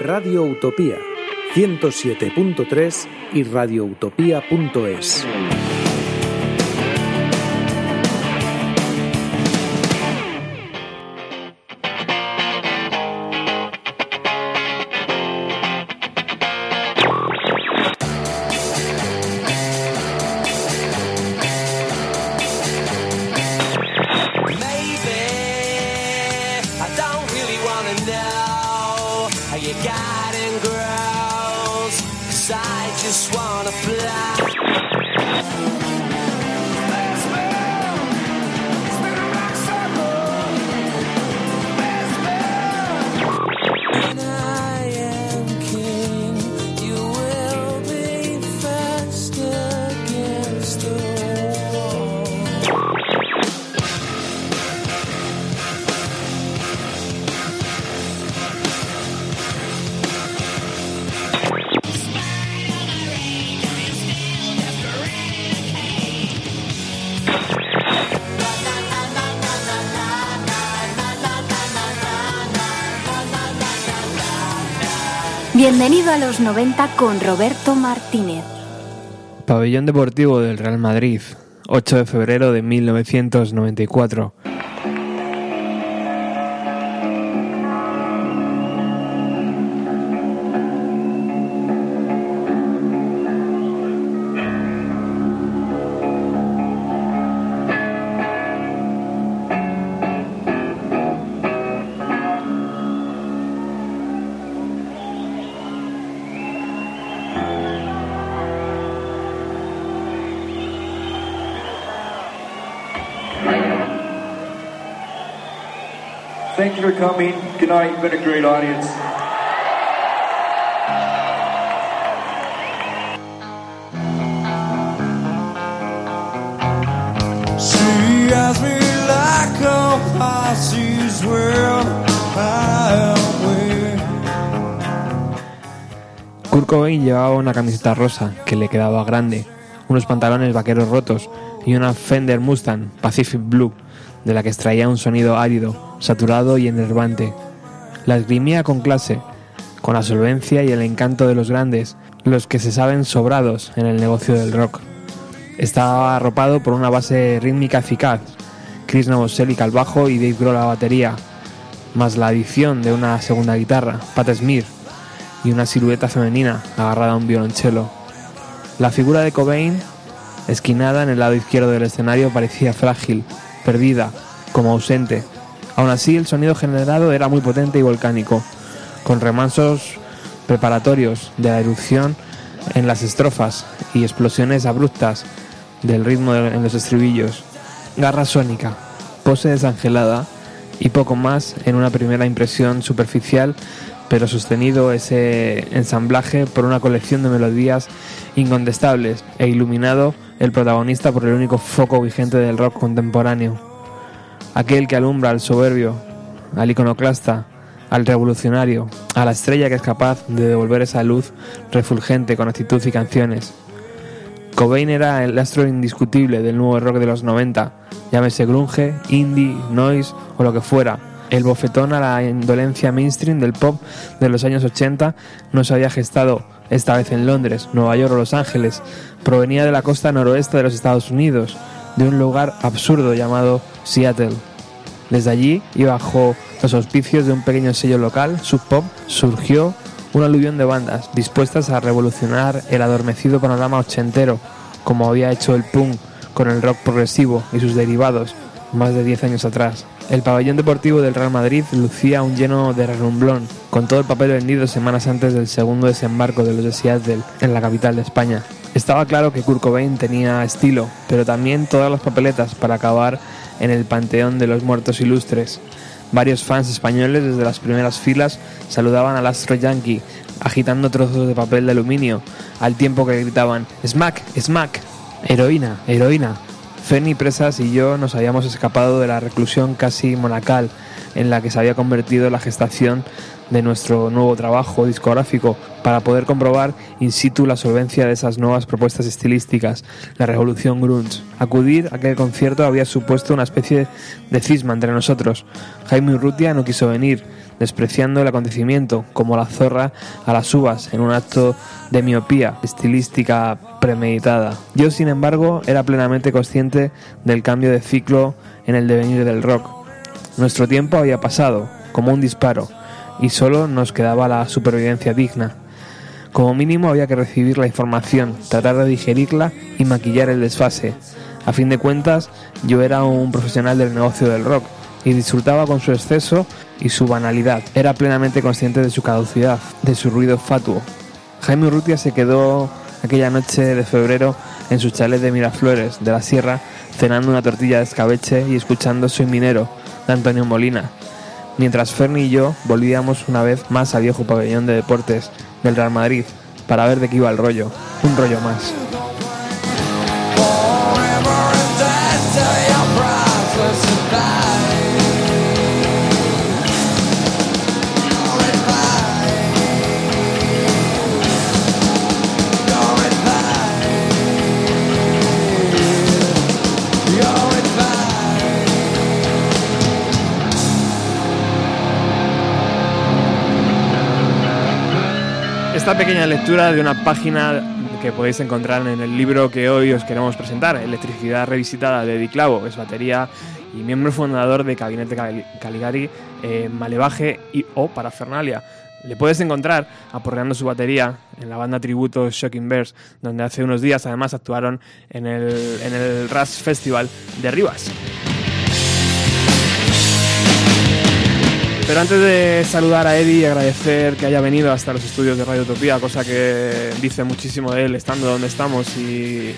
Radio Utopía 107.3 y radioutopía.es. 90 con Roberto Martínez. Pabellón Deportivo del Real Madrid, 8 de febrero de 1994. You've been a great audience. She has me like a Pisces world. Kurt Cobain llevaba una camiseta rosa que le quedaba grande, unos pantalones vaqueros rotos y una Fender Mustang Pacific Blue de la que extraía un sonido árido, saturado y enervante. La esgrimía con clase, con la solvencia y el encanto de los grandes, los que se saben sobrados en el negocio del rock. Estaba arropado por una base rítmica eficaz, Chris Novoselic al bajo y Dave Grohl a la batería, más la adición de una segunda guitarra, Pat Smith, y una silueta femenina agarrada a un violonchelo. La figura de Cobain, esquinada en el lado izquierdo del escenario, parecía frágil, perdida, como ausente. Aún así, el sonido generado era muy potente y volcánico, con remansos preparatorios de la erupción en las estrofas y explosiones abruptas del ritmo en los estribillos. Garra sónica, pose desangelada y poco más en una primera impresión superficial pero sostenido ese ensamblaje por una colección de melodías incontestables e iluminado el protagonista por el único foco vigente del rock contemporáneo. Aquel que alumbra al soberbio, al iconoclasta, al revolucionario, a la estrella que es capaz de devolver esa luz refulgente con actitud y canciones. Cobain era el astro indiscutible del nuevo rock de los 90, llámese grunge, indie, noise o lo que fuera, el bofetón a la indolencia mainstream del pop de los años 80 no se había gestado esta vez en Londres, Nueva York o Los Ángeles. Provenía de la costa noroeste de los Estados Unidos, de un lugar absurdo llamado Seattle. Desde allí y bajo los auspicios de un pequeño sello local, Sub Pop, surgió un aluvión de bandas dispuestas a revolucionar el adormecido panorama ochentero, como había hecho el punk con el rock progresivo y sus derivados más de 10 años atrás. El pabellón deportivo del Real Madrid lucía un lleno de relumblón, con todo el papel vendido semanas antes del segundo desembarco de los de Seattle en la capital de España. Estaba claro que Kurt Cobain tenía estilo, pero también todas las papeletas para acabar en el panteón de los muertos ilustres. Varios fans españoles desde las primeras filas saludaban al astro yankee, agitando trozos de papel de aluminio, al tiempo que gritaban ¡Smack! ¡Smack! ¡Heroína! ¡Heroína! Fernie Presas y yo nos habíamos escapado de la reclusión casi monacal en la que se había convertido la gestación de nuestro nuevo trabajo discográfico para poder comprobar in situ la solvencia de esas nuevas propuestas estilísticas, la revolución grunge. Acudir a aquel concierto había supuesto una especie de cisma entre nosotros. Jaime Urrutia no quiso venir, despreciando el acontecimiento como la zorra a las uvas en un acto de miopía estilística premeditada. Yo, sin embargo, era plenamente consciente del cambio de ciclo en el devenir del rock. Nuestro tiempo había pasado, como un disparo, y solo nos quedaba la supervivencia digna. Como mínimo había que recibir la información, tratar de digerirla y maquillar el desfase. A fin de cuentas, yo era un profesional del negocio del rock y disfrutaba con su exceso y su banalidad. Era plenamente consciente de su caducidad, de su ruido fatuo. Jaime Urrutia se quedó aquella noche de febrero en su chalet de Miraflores, de la Sierra, cenando una tortilla de escabeche y escuchando Soy Minero, de Antonio Molina. Mientras Ferni y yo volvíamos una vez más al viejo pabellón de deportes del Real Madrid para ver de qué iba el rollo. Un rollo más. Esta pequeña lectura de una página que podéis encontrar en el libro que hoy os queremos presentar, Electricidad Revisitada de Di Clavo, es batería y miembro fundador de Gabinete Cali- Caligari, eh, Malevaje y o Parafernalia. Le puedes encontrar aporreando su batería en la banda tributo Shocking Bears, donde hace unos días además actuaron en el, en el Rush Festival de Rivas. Pero antes de saludar a Eddie y agradecer que haya venido hasta los estudios de Radio Utopía, cosa que dice muchísimo de él estando donde estamos y,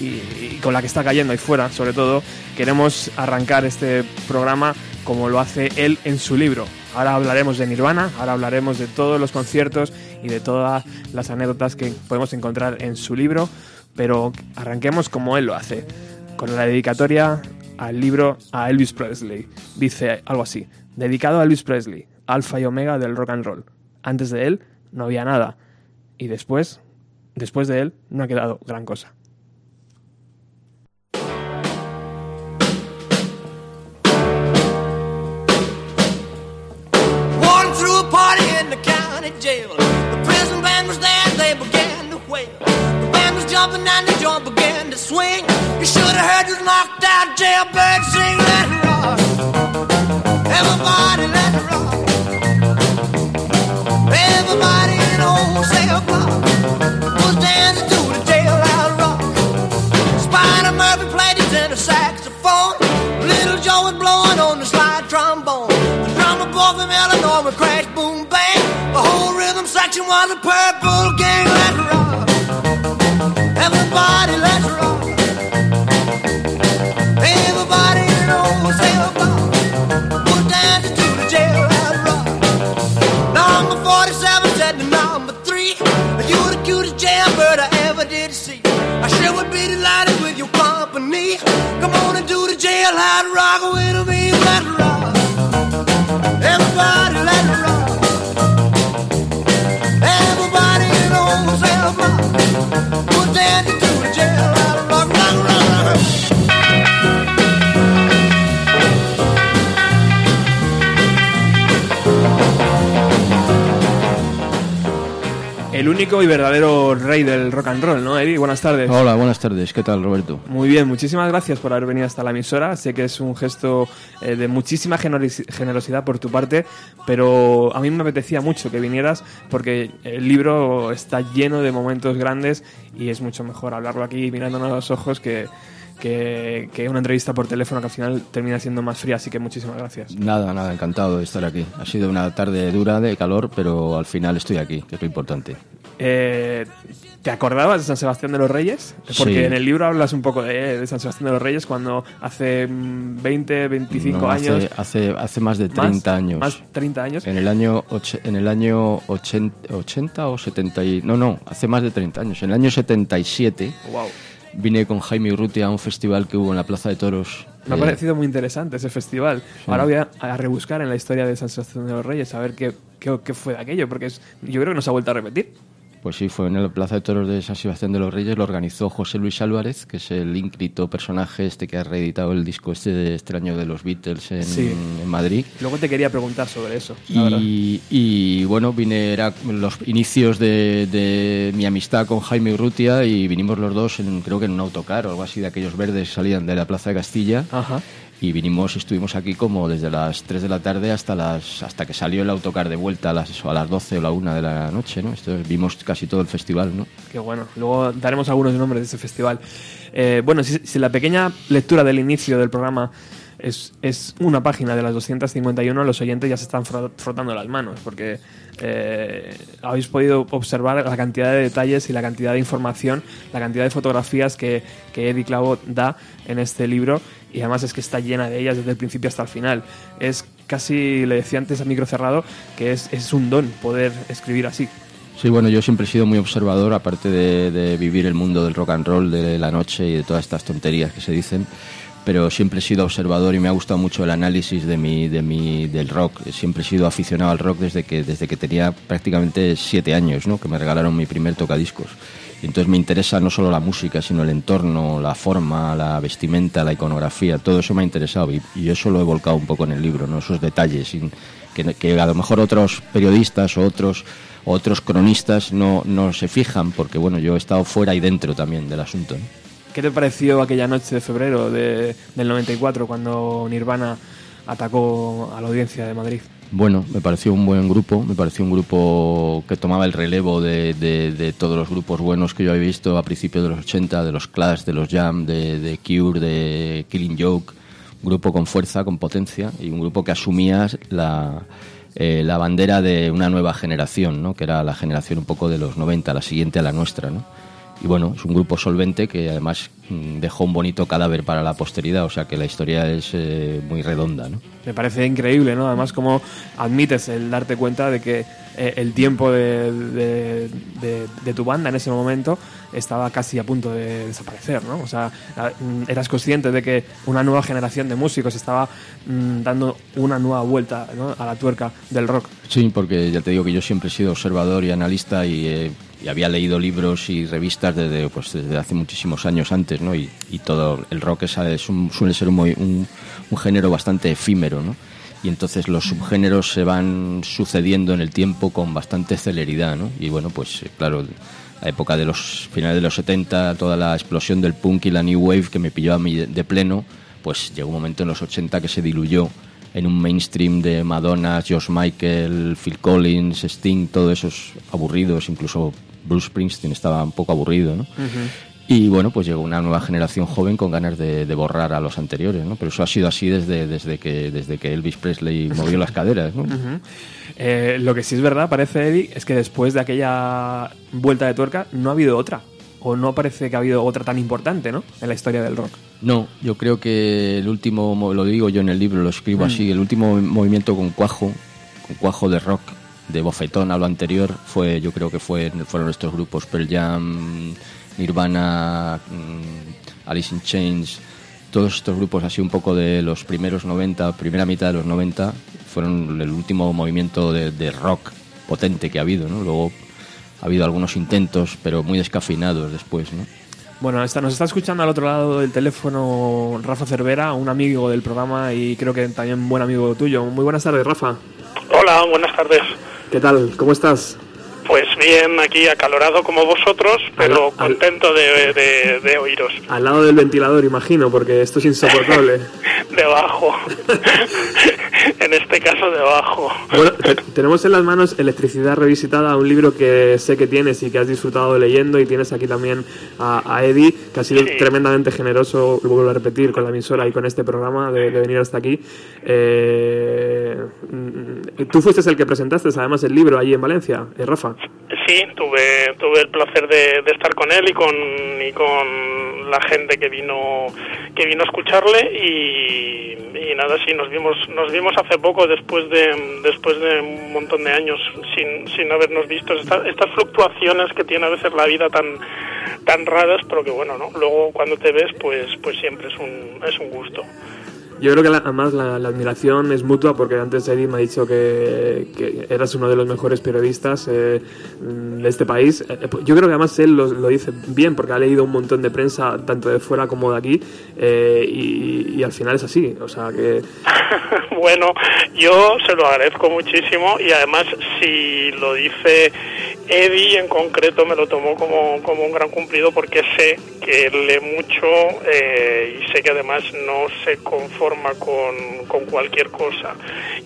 y con la que está cayendo ahí fuera, sobre todo, queremos arrancar este programa como lo hace él en su libro. Ahora hablaremos de Nirvana, ahora hablaremos de todos los conciertos y de todas las anécdotas que podemos encontrar en su libro, pero arranquemos como él lo hace, con la dedicatoria al libro a Elvis Presley. Dice algo así, dedicado a Elvis Presley, alfa y omega del rock and roll. Antes de él no había nada y después, después de él no ha quedado gran cosa. And. The began to swing. You should have heard knocked section was a purple gang. Let's rock. Be delighted with your company. Come on and do the jailhouse rock with me Let's rock. Everybody let's rock. Everybody in the whole cell Was dancing único y verdadero rey del rock and roll, ¿no, Eddie? Buenas tardes. Hola, buenas tardes. ¿Qué tal, Roberto? Muy bien, muchísimas gracias por haber venido hasta la emisora. Sé que es un gesto eh, de muchísima generosi- generosidad por tu parte, pero a mí me apetecía mucho que vinieras porque el libro está lleno de momentos grandes y es mucho mejor hablarlo aquí mirándonos a los ojos que, que, que una entrevista por teléfono que al final termina siendo más fría. Así que muchísimas gracias. Nada, nada, encantado de estar aquí. Ha sido una tarde dura de calor, pero al final estoy aquí, que es lo importante. Eh, ¿Te acordabas de San Sebastián de los Reyes? Porque Sí. en el libro hablas un poco de, de San Sebastián de los Reyes cuando hace mm, 20, 25 No, años. Hace, hace, hace más de ¿Más? 30 años. Más 30 años. En el año, och- en el año 80, 80 o 70 y... No, no, hace más de 30 años. En el año 77 Wow. vine con Jaime Urrutia a un festival que hubo en la Plaza de Toros. Me ha eh, parecido muy interesante ese festival. Ahora voy a, a rebuscar en la historia de San Sebastián de los Reyes a ver qué, qué, qué fue de aquello, porque es- yo creo que no se ha vuelto a repetir. Pues sí, fue en la Plaza de Toros de San Sebastián de los Reyes, lo organizó José Luis Álvarez, que es el ínclito personaje este que ha reeditado el disco este de este año de los Beatles en, Sí. en Madrid. Luego te quería preguntar sobre eso. la. Y, y, bueno, vine, era los inicios de, de mi amistad con Jaime Urrutia y vinimos los dos, en, creo que en un autocar o algo así, de aquellos verdes que salían de la Plaza de Castilla. Ajá. Y vinimos estuvimos aquí como desde las 3 de la tarde hasta las hasta que salió el autocar de vuelta a las, eso, a las 12 o la 1 de la noche, ¿no? Esto, vimos casi todo el festival, ¿no? Qué bueno. Luego daremos algunos nombres de ese festival. Eh, bueno, si, la pequeña lectura del inicio del programa es, es una página de las 251, los oyentes ya se están fro- frotando las manos, porque eh, habéis podido observar la cantidad de detalles y la cantidad de información, la cantidad de fotografías que, que Eddie Clavo da en este libro, y además es que está llena de ellas desde el principio hasta el final. Es casi, le decía antes a micro cerrado, que es, es un don poder escribir así. Sí, bueno, yo siempre he sido muy observador, aparte de, de vivir el mundo del rock and roll, de la noche y de todas estas tonterías que se dicen, pero siempre he sido observador y me ha gustado mucho el análisis de mi, de mi, del rock. Siempre he sido aficionado al rock desde que, desde que tenía prácticamente siete años, ¿no? que me regalaron mi primer tocadiscos. Entonces me interesa no solo la música, sino el entorno, la forma, la vestimenta, la iconografía, todo eso me ha interesado y, eso lo he volcado un poco en el libro, ¿no? esos detalles que, a lo mejor otros periodistas o otros otros cronistas no, no se fijan, porque bueno, yo he estado fuera y dentro también del asunto. ¿Qué te pareció aquella noche de febrero de- del 94 cuando Nirvana atacó a la audiencia de Madrid? Bueno, me pareció un buen grupo, me pareció un grupo que tomaba el relevo de, de- todos los grupos buenos que yo he visto a principios de los 80, de los Clash, de los Jam, de, de Cure, de Killing Joke, un grupo con fuerza, con potencia y un grupo que asumía la, eh, la bandera de una nueva generación, ¿no? que era la generación un poco de los 90, la siguiente a la nuestra. ¿no? Y bueno, es un grupo solvente que además mm, dejó un bonito cadáver para la posteridad, o sea que la historia es eh, muy redonda. ¿no? Me parece increíble, ¿no? Además, como admites el darte cuenta de que eh, el tiempo de, de- de- de tu banda en ese momento estaba casi a punto de desaparecer, ¿no? O sea, mm, eras consciente de que una nueva generación de músicos estaba mm, dando una nueva vuelta ¿no? a la tuerca del rock. Sí, porque ya te digo que yo siempre he sido observador y analista y, eh, y había leído libros y revistas desde, pues, desde hace muchísimos años antes, ¿no? Y, y todo el rock es, es un- suele ser un, un, un género bastante efímero, ¿no? Y entonces los subgéneros se van sucediendo en el tiempo con bastante celeridad, ¿no? Y bueno, pues eh, claro, la época de los finales de los 70, toda la explosión del punk y la new wave que me pilló a mí de, pleno, pues llegó un momento en los 80 que se diluyó en un mainstream de Madonna, Josh Michael, Phil Collins, Sting, todos esos aburridos, incluso Bruce Springsteen estaba un poco aburrido, ¿no? Y bueno, pues llegó una nueva generación joven con ganas de, de borrar a los anteriores, ¿no? Pero eso ha sido así desde, desde, que, desde que Elvis Presley movió las caderas, ¿no? Eh, lo que sí es verdad, parece, Eddie, es que después de aquella vuelta de tuerca no ha habido otra. O no parece que ha habido otra tan importante, ¿no? En la historia del rock. No, yo creo que el último, mo- lo digo yo en el libro, lo escribo así, el último movimiento con cuajo, con cuajo de rock, de bofetón a lo anterior, fue, yo creo que fue, fueron estos grupos, Pearl Jam, Nirvana, mm, Alice in Chains, todos estos grupos así un poco de los primeros 90, primera mitad de los 90, fueron el último movimiento de, de rock potente que ha habido, ¿no? Luego ha habido algunos intentos, pero muy descafeinados después, ¿no? Bueno, está, nos está escuchando al otro lado del teléfono Rafa Cervera, un amigo del programa y creo que también buen amigo tuyo. Muy buenas tardes, Rafa. Hola, buenas tardes. ¿Qué tal? ¿Cómo estás? Pues bien, aquí acalorado como vosotros, pero Al- al- contento de, de- de oíros. Al lado del ventilador, imagino, porque esto es insoportable. Debajo. en este caso, debajo. Bueno, te- tenemos en las manos Electricidad Revisitada, un libro que sé que tienes y que has disfrutado leyendo y tienes aquí también a, a Eddie, que ha sido Sí. tremendamente generoso, lo vuelvo a repetir, con la emisora y con este programa de, de venir hasta aquí. Eh, mm, tú fuiste el que presentaste además el libro allí en Valencia, eh, Rafa. Sí, tuve, tuve el placer de, estar con él y con, y con la gente que vino que vino a escucharle y, y nada, sí, nos vimos nos vimos hace poco después de después de un montón de años sin, sin habernos visto Esta- estas fluctuaciones que tiene a veces la vida tan tan raras, pero que bueno, ¿no? Luego cuando te ves, pues pues siempre es un es un gusto. Yo creo que la- además la, admiración es mutua porque antes Eddie me ha dicho que, eras uno de los mejores periodistas eh, mm, de este país. Eh, eh, Yo creo que además él lo, lo dice bien porque ha leído un montón de prensa tanto de fuera como de aquí eh, y, y al final es así. O sea que bueno, yo se lo agradezco muchísimo y además si lo dice Eddie en concreto me lo tomó como, como un gran cumplido porque sé que lee mucho eh, y sé que además no se conforma con, con cualquier cosa,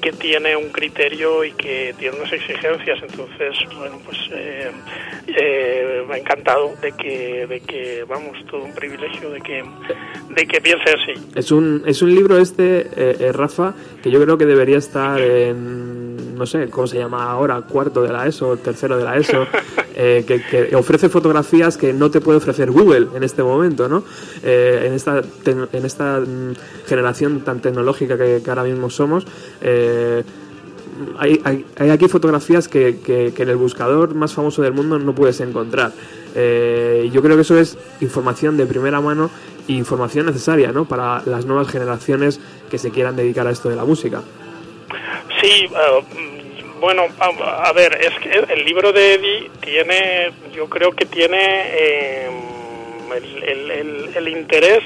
que tiene un criterio y que tiene unas exigencias. Entonces, bueno, pues eh, eh, me ha encantado de que, de que, vamos, todo un privilegio de que, de que piense así. es un, es un libro este, eh, eh, Rafa, que yo creo que debería estar en, no sé, ¿cómo se llama ahora? Cuarto de la ESO, tercero de la ESO, eh, que, que ofrece fotografías que no te puede ofrecer Google en este momento, ¿no? Eh, en esta, en esta mm, generación tan tecnológica que, que ahora mismo somos, eh, hay, hay- hay aquí fotografías que, que- que en el buscador más famoso del mundo no puedes encontrar. Eh, yo creo que eso es información de primera mano e información necesaria ¿no? para las nuevas generaciones que se quieran dedicar a esto de la música. Sí, mm, bueno, a, ver, es que el libro de Eddie tiene, yo creo que tiene eh, el, interés,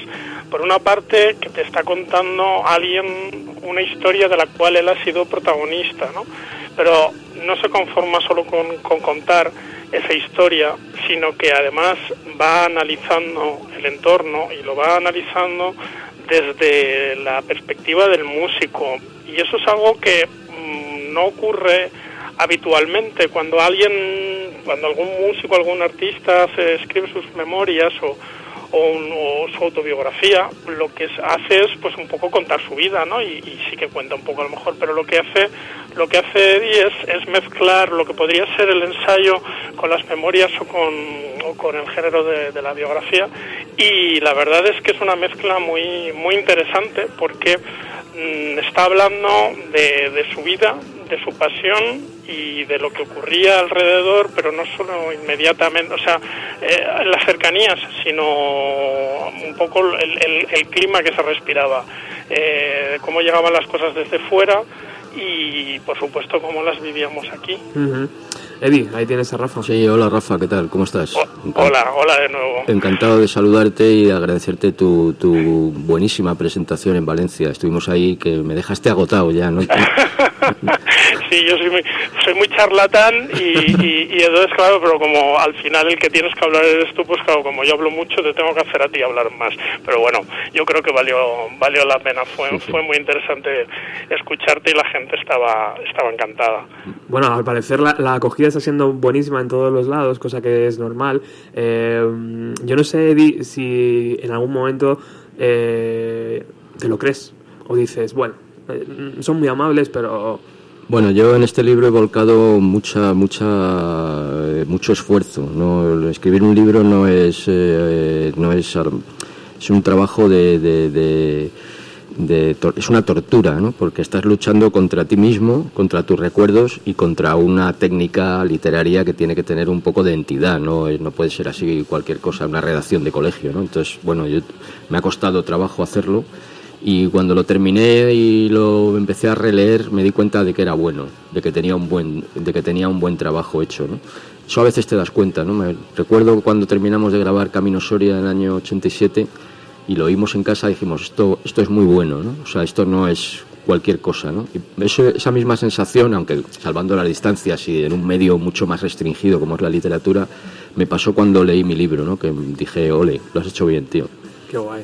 por una parte, que te está contando alguien una historia de la cual él ha sido protagonista, ¿no? Pero no se conforma solo con, con contar esa historia, sino que además va analizando el entorno y lo va analizando desde la perspectiva del músico. Y eso es algo que no ocurre habitualmente cuando alguien, cuando algún músico, algún artista se escribe sus memorias o, o, un- o su autobiografía, lo que hace es pues un poco contar su vida, ¿no? Y, sí que cuenta un poco a lo mejor, pero lo que hace lo que hace Eddie es, es mezclar lo que podría ser el ensayo con las memorias o con, o con el género de, de la biografía y la verdad es que es una mezcla muy muy interesante porque mm, está hablando de, de su vida, de su pasión y de lo que ocurría alrededor, pero no solo inmediatamente, o sea, eh, las cercanías, sino un poco el, el- el clima que se respiraba, eh, cómo llegaban las cosas desde fuera y, por supuesto, cómo las vivíamos aquí. Eddie, ahí tienes a Rafa. Sí, hola Rafa, ¿qué tal? ¿Cómo estás? O- hola, hola de nuevo. Encantado de saludarte y de agradecerte tu, tu buenísima presentación en Valencia. Estuvimos ahí que me dejaste agotado ya, ¿no? sí, yo soy muy, soy muy charlatán y, y, y entonces, claro, pero como al final el que tienes que hablar eres tú, pues claro, como yo hablo mucho, te tengo que hacer a ti hablar más. Pero bueno, yo creo que valió valió la pena. Fue, fue muy interesante escucharte y la gente estaba, estaba encantada. Bueno, al parecer la, la acogida está siendo buenísima en todos los lados, cosa que es normal. Eh, yo no sé, si en algún momento eh, te lo crees o dices, bueno, eh, son muy amables, pero Bueno, yo en este libro he volcado mucha, mucha, mucho esfuerzo. No, escribir un libro no es, no es, es un trabajo de- de es una tortura, ¿no? Porque estás luchando contra ti mismo, contra tus recuerdos y contra una técnica literaria que tiene que tener un poco de entidad, no, Eh, no puede ser así cualquier cosa, una redacción de colegio, ¿no? Entonces, bueno, yo, me ha costado trabajo hacerlo. Y cuando lo terminé y lo empecé a releer, me di cuenta de que era bueno, de que tenía un buen, de que tenía un buen trabajo hecho, ¿no? Eso a veces te das cuenta, ¿no? Me recuerdo cuando terminamos de grabar Camino Soria en el año 87 y lo oímos en casa, dijimos, esto, esto es muy bueno, ¿no? O sea, esto no es cualquier cosa, ¿no? Y eso- esa misma sensación, aunque salvando las distancias y en un medio mucho más restringido como es la literatura, me pasó cuando leí mi libro, ¿no? Que dije, ole, lo has hecho bien, tío. qué guay.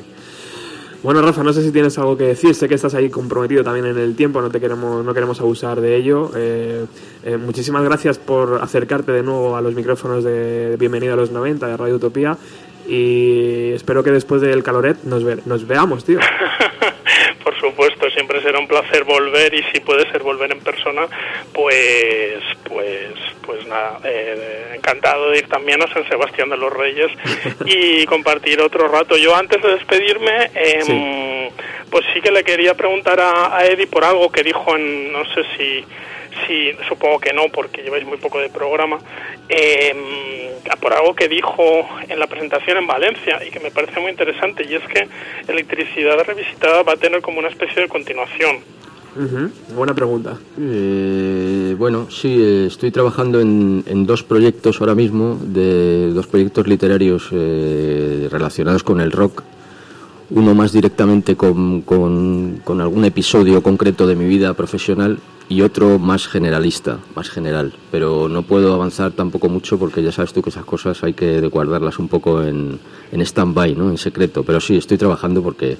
Bueno, Rafa, no sé si tienes algo que decir. Sé que estás ahí comprometido también en el tiempo, no te queremos, no queremos abusar de ello. Eh, eh, muchísimas gracias por acercarte de nuevo a los micrófonos de Bienvenido a los 90 de Radio Utopía. Y espero que después del caloret nos, ve- nos veamos, tío. Por supuesto, siempre será un placer volver y si puede ser volver en persona, pues, pues, pues nada, eh, encantado de ir también a San Sebastián de los Reyes y compartir otro rato. Yo antes de despedirme, em, pues sí que le quería preguntar a, a Eddie por algo que dijo en, no sé si, si supongo que no, porque lleváis muy poco de programa. em, por algo que dijo en la presentación en Valencia y que me parece muy interesante y es que electricidad revisitada va a tener como una especie de continuación. Buena pregunta. Eh, bueno, sí, eh, estoy trabajando en, en dos proyectos ahora mismo, de dos proyectos literarios eh, relacionados con el rock. Uno más directamente con, con- con algún episodio concreto de mi vida profesional y otro más generalista, más general. Pero no puedo avanzar tampoco mucho porque ya sabes tú que esas cosas hay que guardarlas un poco en, en stand-by, ¿no? en secreto. Pero sí, estoy trabajando porque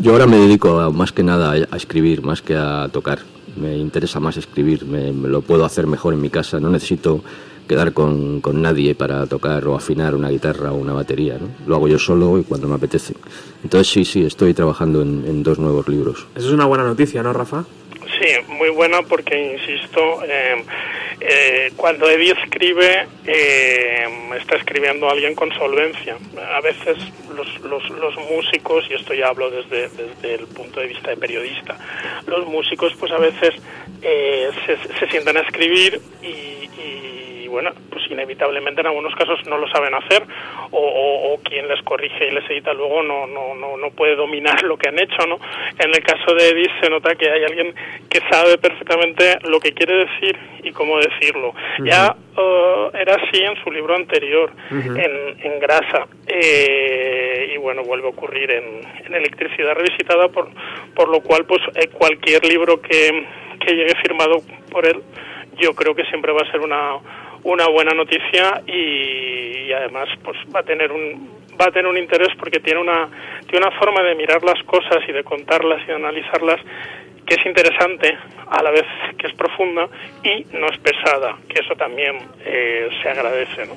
yo ahora me dedico a- más que nada a, escribir, más que a tocar. Me interesa más escribir, me, me lo puedo hacer mejor en mi casa, no necesito quedar con, con nadie para tocar o afinar una guitarra o una batería. ¿no? Lo hago yo solo y cuando me apetece. Entonces sí, sí, estoy trabajando en, en dos nuevos libros. Eso es una buena noticia, ¿no, Rafa? Sí, muy buena porque, insisto, eh, eh, cuando Eddie escribe, eh, está escribiendo alguien con solvencia. A veces los, los, los músicos, y esto ya hablo desde, desde el punto de vista de periodista, los músicos pues a veces eh, se, se sientan a escribir y, y, bueno, pues inevitablemente en algunos casos no lo saben hacer o, o- o quien les corrige y les edita luego no, no, no, no puede dominar lo que han hecho, ¿no? En el caso de Edith se nota que hay alguien que sabe perfectamente lo que quiere decir y cómo decirlo. Ya eh, era así en su libro anterior, en, en Grasa, eh, y bueno, vuelve a ocurrir en, en Electricidad Revisitada, por, por lo cual pues eh, cualquier libro que, que llegue firmado por él, yo creo que siempre va a ser una, una buena noticia y, además pues va a tener un va a tener un interés porque tiene una tiene una forma de mirar las cosas y de contarlas y de analizarlas que es interesante a la vez que es profunda y no es pesada que eso también eh, se agradece ¿no?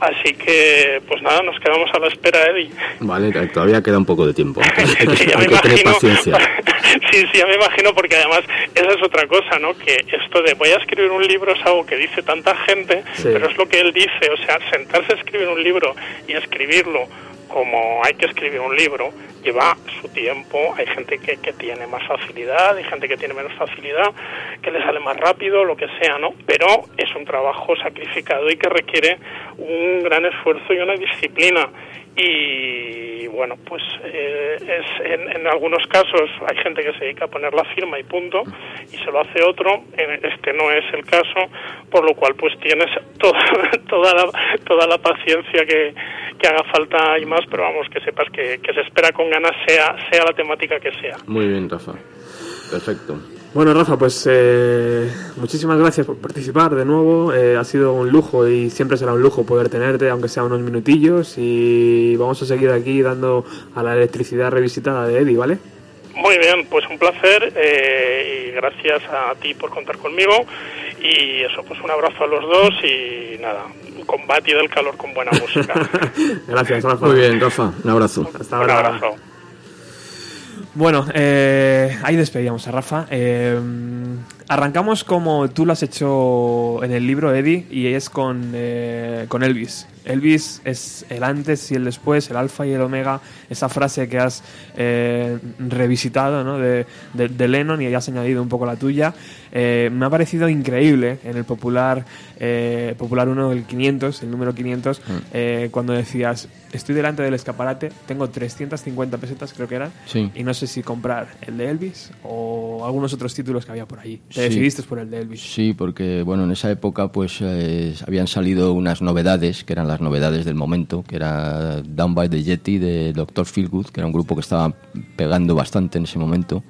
así que pues nada nos quedamos a la espera Eddie Vale, todavía queda un poco de tiempo. Sí, ya hay me que tener imagino. paciencia. sí, sí, ya me imagino porque además esa es otra cosa, ¿no? Que esto de voy a escribir un libro es algo que dice tanta gente, Sí. pero es lo que él dice, o sea, sentarse a escribir un libro y escribirlo como hay que escribir un libro lleva su tiempo, hay gente que, que tiene más facilidad, hay gente que tiene menos facilidad, que le sale más rápido, lo que sea, ¿no? Pero es un trabajo sacrificado y que requiere un gran esfuerzo y una disciplina. Y bueno pues eh, es en, en algunos casos hay gente que se dedica a poner la firma y punto y se lo hace otro. Este no es el caso por lo cual pues tienes toda toda la toda la paciencia que, que haga falta y más pero vamos que sepas que, que se espera con ganas sea sea la temática que sea Muy bien, Rafa. Perfecto. Bueno, Rafa, pues eh, muchísimas gracias por participar de nuevo. Eh, ha sido un lujo y siempre será un lujo poder tenerte, aunque sea unos minutillos. Y vamos a seguir aquí dando a la electricidad revisitada de Eddie, ¿vale? Muy bien, pues un placer eh, y gracias a ti por contar conmigo y eso, pues un abrazo a los dos y nada, combate del calor con buena música. Gracias, Rafa. Muy bien, Rafa. Un abrazo. Hasta un ahora. abrazo. Bueno, eh, ahí despedíamos a Rafa. Eh, arrancamos como tú lo has hecho en el libro, Eddie, y es con, eh, con Elvis. Elvis es el antes y el después, el alfa y el omega, esa frase que has eh, revisitado ¿no? de, de- de Lennon y has añadido un poco la tuya. Eh, me ha parecido increíble en el popular, eh, popular 1 del 500, el número 500, eh, cuando decías, estoy delante del escaparate, tengo 350 pesetas, creo que eran, Sí. y no sé si comprar el de Elvis o algunos otros títulos que había por allí. Te Sí. decidiste por el de Elvis. Sí, porque bueno, en esa época pues eh, habían salido unas novedades, que eran las novedades del momento, que era Down by the Yeti de Dr. Feelgood, que era un grupo que estaba pegando bastante en ese momento.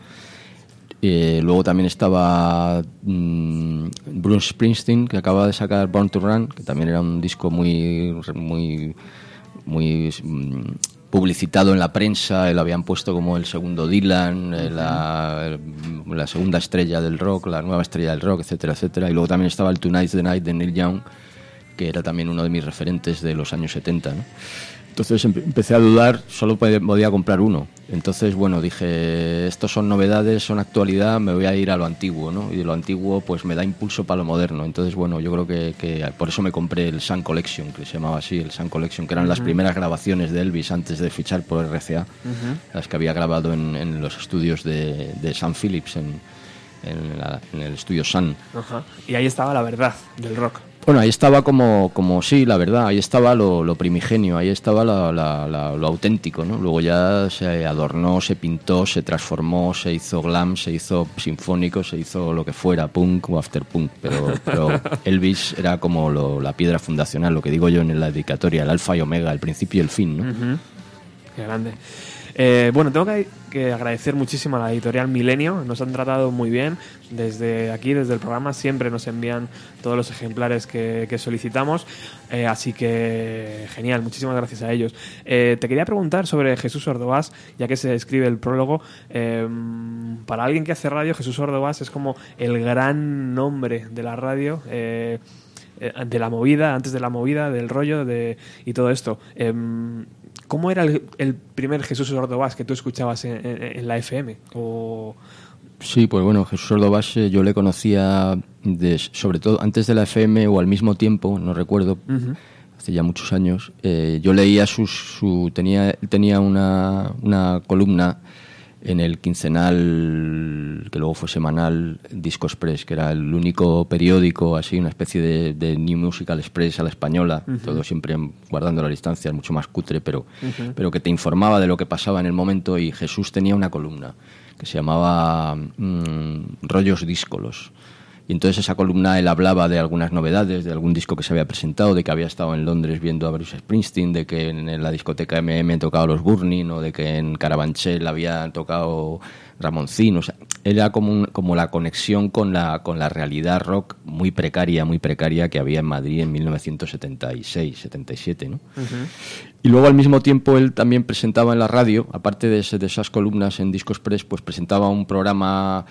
Eh, luego también estaba mm, Bruce Springsteen, que acaba de sacar Born to Run, que también era un disco muy, muy, muy mm, publicitado en la prensa, eh, lo habían puesto como el segundo Dylan, eh, la, la segunda estrella del rock, la nueva estrella del rock, etcétera, etcétera. Y luego también estaba el Tonight's the Night de Neil Young, que era también uno de mis referentes de los años 70. ¿no? Entonces empe- empecé a dudar, solo pod- podía comprar uno. Entonces, bueno, dije, estos son novedades, son actualidad, me voy a ir a lo antiguo, ¿no? Y de lo antiguo, pues me da impulso para lo moderno. Entonces, bueno, yo creo que, que por eso me compré el Sun Collection, que se llamaba así, el Sun Collection, que eran las primeras grabaciones de Elvis antes de fichar por RCA, las que había grabado en, en los estudios de, de Sun Phillips, en, en la- en el estudio Sun. Ajá. Y ahí estaba la verdad del rock. Bueno, ahí estaba como, como sí, la verdad, ahí estaba lo, lo primigenio, ahí estaba la- la- la- lo auténtico, ¿no? Luego ya se adornó, se pintó, se transformó, se hizo glam, se hizo sinfónico, se hizo lo que fuera, punk o after punk, pero, pero Elvis era como lo- la piedra fundacional, lo que digo yo en la dedicatoria, el alfa y omega, el principio y el fin, ¿no? Qué grande. Eh, bueno, tengo que, agradecer muchísimo a la editorial Milenio. Nos han tratado muy bien. Desde aquí, desde el programa, siempre nos envían todos los ejemplares que, solicitamos. Eh, así que genial, muchísimas gracias a ellos. Eh, te quería preguntar sobre Jesús Ordovás, ya que se escribe el prólogo. Eh, para alguien que hace radio, Jesús Ordovás es como el gran nombre de la radio. eh, de la movida, antes de la movida, del rollo de, y todo esto. Em, ¿Cómo era el, el primer Jesús Ordovás que tú escuchabas en, en- en la FM? O, Sí, pues bueno, Jesús Ordovás eh, yo le conocía de- sobre todo antes de la FM o al mismo tiempo, no recuerdo, hace ya muchos años. eh, yo leía sus, su tenía tenía una, una columna en el quincenal que luego fue semanal Disco Express, que era el único periódico así, una especie de, de New Musical Express a la española, todo siempre guardando las distancias, mucho más cutre, pero, pero que te informaba de lo que pasaba en el momento y Jesús tenía una columna que se llamaba mm, Rollos Díscolos. Y entonces esa columna él hablaba de algunas novedades, de algún disco que se había presentado, de que había estado en Londres viendo a Bruce Springsteen, de que en la discoteca MM han tocado los Burning, o de que en Carabanchel había tocado Ramoncín. O sea, era como, un- como la conexión con la, con la realidad rock muy precaria, muy precaria que había en Madrid en 1976, 77, ¿no? Y luego al mismo tiempo él también presentaba en la radio, aparte de, ese- de esas columnas en Disco Express, pues presentaba un programa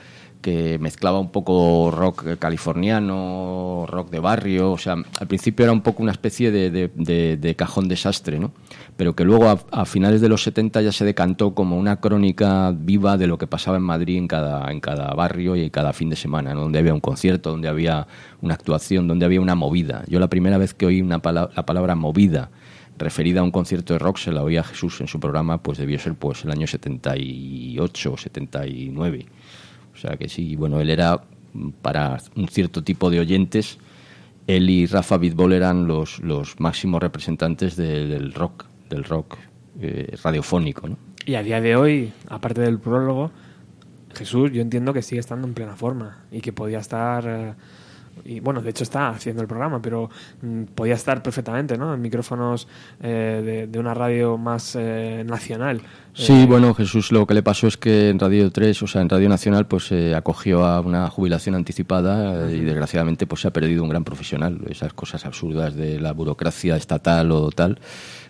que mezclaba un poco rock californiano, rock de barrio, o sea, al principio era un poco una especie de, de- cajón desastre, ¿no? Pero que luego a, finales de los 70 ya se decantó como una crónica viva de lo que pasaba en Madrid en cada, en cada barrio y cada fin de semana. Donde había un concierto, donde había una actuación, donde había una movida. Yo la primera vez que oí una la palabra movida referida a un concierto de rock se la oía Jesús en su programa, pues debió ser pues el año 78 o 79. O sea que sí, bueno, él era mm, para un cierto tipo de oyentes, él y Rafa Bitbol eran los, los máximos representantes de- del rock, del rock eh, radiofónico, ¿no? y a día de hoy, aparte del prólogo, Jesús yo entiendo que sigue estando en plena forma y que podía estar... eh, y bueno, de hecho está haciendo el programa, pero mm, podía estar perfectamente, ¿no? En micrófonos eh, de, de una radio más eh, nacional. Sí, Eh, bueno, Jesús lo que le pasó es que en Radio 3, o sea, en Radio Nacional, pues se acogió a una jubilación anticipada eh, y desgraciadamente pues se ha perdido un gran profesional. Esas cosas absurdas de la burocracia estatal o tal,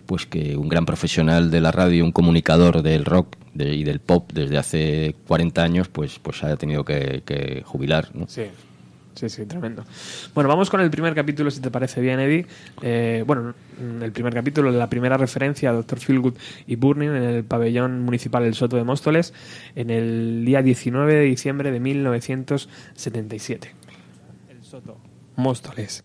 pues que un gran profesional de la radio, un comunicador del rock de- y del pop desde hace 40 años, pues, pues haya tenido que, que jubilar, ¿no? Sí. Sí, sí, tremendo. Bueno, vamos con el primer capítulo, si te parece bien, Eddie. Eh, bueno, mm, el primer capítulo, la primera referencia a Dr. Philgood y Burning en el pabellón municipal del Soto de Móstoles en el día 19 de diciembre de 1977. El Soto. Móstoles.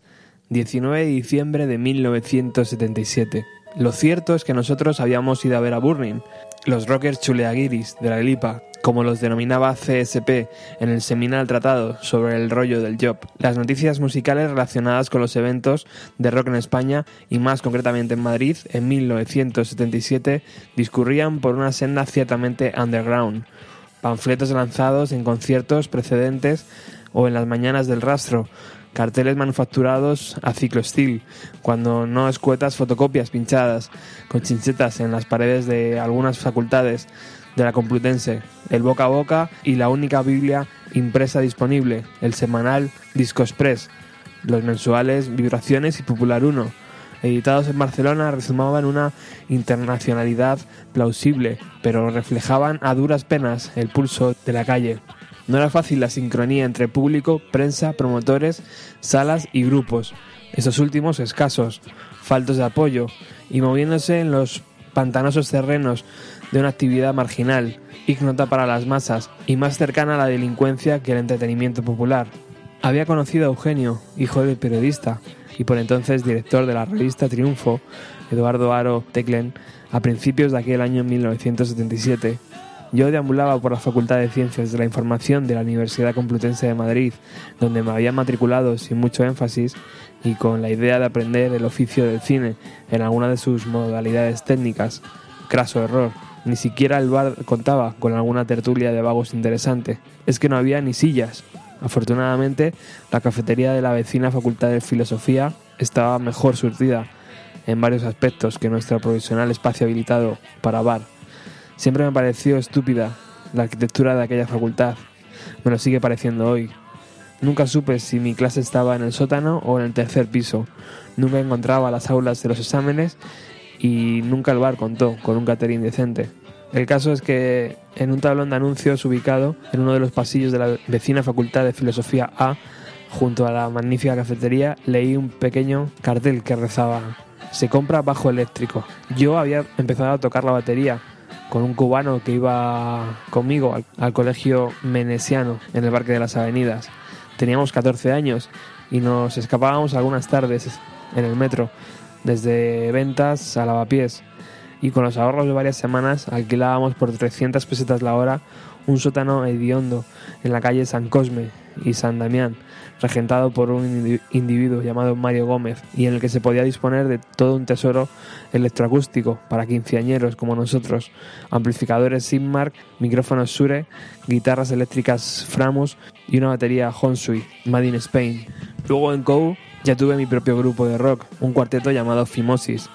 19 de diciembre de 1977. Lo cierto es que nosotros habíamos ido a ver a Burning, los rockers chuleaguiris de la Lipa, como los denominaba CSP en el seminal tratado sobre el rollo del job. Las noticias musicales relacionadas con los eventos de rock en España y más concretamente en Madrid en 1977 discurrían por una senda ciertamente underground. Panfletos lanzados en conciertos precedentes o en las mañanas del rastro, carteles manufacturados a ciclostil, cuando no escuetas fotocopias pinchadas, con chinchetas en las paredes de algunas facultades de la Complutense, el boca a boca y la única Biblia impresa disponible, el semanal Disco Express, los mensuales Vibraciones y Popular 1, editados en Barcelona, resumaban una internacionalidad plausible, pero reflejaban a duras penas el pulso de la calle. No era fácil la sincronía entre público, prensa, promotores, salas y grupos, esos últimos escasos, faltos de apoyo, y moviéndose en los pantanosos terrenos de una actividad marginal, ignota para las masas y más cercana a la delincuencia que el entretenimiento popular. Había conocido a Eugenio, hijo del periodista y por entonces director de la revista Triunfo, Eduardo Aro Teclen, a principios de aquel año 1977, Yo deambulaba por la Facultad de Ciencias de la Información de la Universidad Complutense de Madrid, donde me había matriculado sin mucho énfasis y con la idea de aprender el oficio del cine en alguna de sus modalidades técnicas. Craso error. Ni siquiera el bar contaba con alguna tertulia de vagos interesante. Es que no había ni sillas. Afortunadamente, la cafetería de la vecina Facultad de Filosofía estaba mejor surtida en varios aspectos que nuestro provisional espacio habilitado para bar. Siempre me pareció estúpida la arquitectura de aquella facultad. Me lo sigue pareciendo hoy. Nunca supe si mi clase estaba en el sótano o en el tercer piso. Nunca encontraba las aulas de los exámenes y nunca el bar contó con un catering decente. El caso es que en un tablón de anuncios ubicado en uno de los pasillos de la vecina Facultad de Filosofía A, junto a la magnífica cafetería, leí un pequeño cartel que rezaba se compra bajo eléctrico. Yo había empezado a tocar la batería con un cubano que iba conmigo al, colegio menesiano en el Parque de las Avenidas. Teníamos 14 años y nos escapábamos algunas tardes en el metro, desde ventas a lavapiés. Y con los ahorros de varias semanas alquilábamos por 300 pesetas la hora un sótano hediondo en la calle San Cosme y San Damián, regentado por un indi- individuo llamado Mario Gómez, y en el que se podía disponer de todo un tesoro electroacústico para quinceañeros como nosotros, amplificadores Sigmark, micrófonos Shure, guitarras eléctricas Framus y una batería Honsui, Made in Spain. Luego en COU ya tuve mi propio grupo de rock, un cuarteto llamado Fimosis,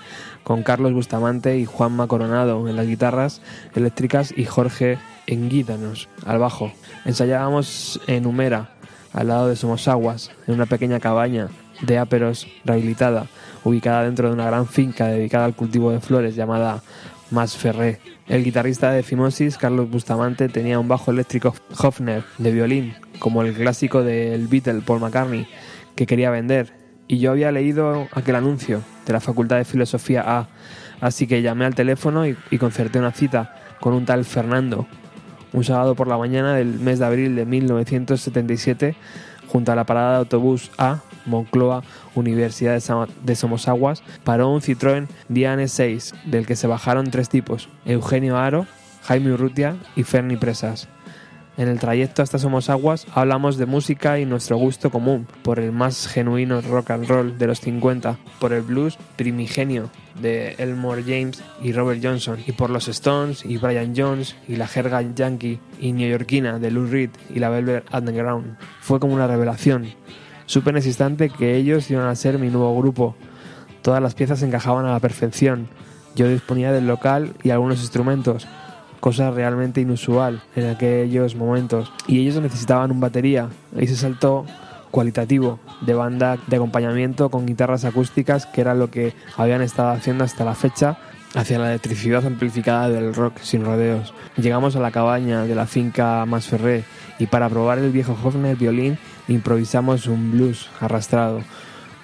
con Carlos Bustamante y Juanma Coronado en las guitarras eléctricas y Jorge Enguídanos al bajo. Ensayábamos en Humera, al lado de Somosaguas, en una pequeña cabaña de áperos rehabilitada, ubicada dentro de una gran finca dedicada al cultivo de flores llamada Mas Ferré. El guitarrista de Fimosis, Carlos Bustamante, tenía un bajo eléctrico Hofner de violín, como el clásico del Beatle Paul McCartney, que quería vender. Y yo había leído aquel anuncio de la Facultad de Filosofía A, así que llamé al teléfono y, concerté una cita con un tal Fernando, un sábado por la mañana del mes de abril de 1977, junto a la parada de autobús A, Moncloa, Universidad de Somosaguas, paró un Citroën Diane 6, del que se bajaron tres tipos, Eugenio Aro, Jaime Urrutia y Ferni Presas. En el trayecto hasta Somosaguas hablamos de música y nuestro gusto común por el más genuino rock and roll de los 50, por el blues primigenio de Elmore James y Robert Johnson, y por los Stones y Brian Jones y la jerga yankee y neoyorquina de Lou Reed y la Velvet Underground. Fue como una revelación. Supe en ese instante que ellos iban a ser mi nuevo grupo. Todas las piezas encajaban a la perfección. Yo disponía del local y algunos instrumentos, cosa realmente inusual en aquellos momentos. Y ellos necesitaban un batería. Ahí se saltó cualitativo de banda de acompañamiento con guitarras acústicas, que era lo que habían estado haciendo hasta la fecha hacia la electricidad amplificada del rock sin rodeos. Llegamos a la cabaña de la finca Masferré y para probar el viejo Hofner violín improvisamos un blues arrastrado.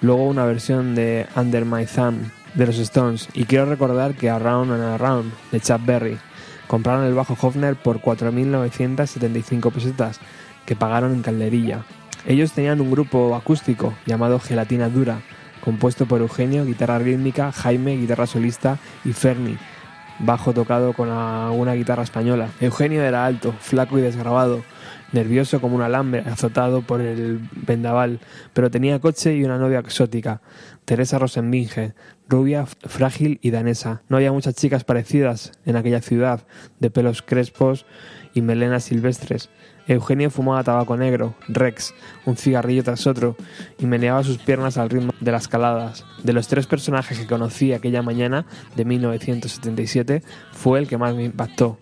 Luego una versión de Under My Thumb de los Stones y quiero recordar que Around and Around de Chuck Berry compraron el bajo Hofner por 4.975 pesetas que pagaron en calderilla. Ellos tenían un grupo acústico llamado Gelatina Dura, compuesto por Eugenio, guitarra rítmica, Jaime, guitarra solista y Ferni, bajo tocado con una guitarra española. Eugenio era alto, flaco y desgrabado, nervioso como un alambre azotado por el vendaval, pero tenía coche y una novia exótica, Teresa Rosenbinge, rubia, frágil y danesa. No había muchas chicas parecidas en aquella ciudad, de pelos crespos y melenas silvestres. Eugenio fumaba tabaco negro, Rex, un cigarrillo tras otro, y meneaba sus piernas al ritmo de las caladas. De los tres personajes que conocí aquella mañana de 1977, fue el que más me impactó.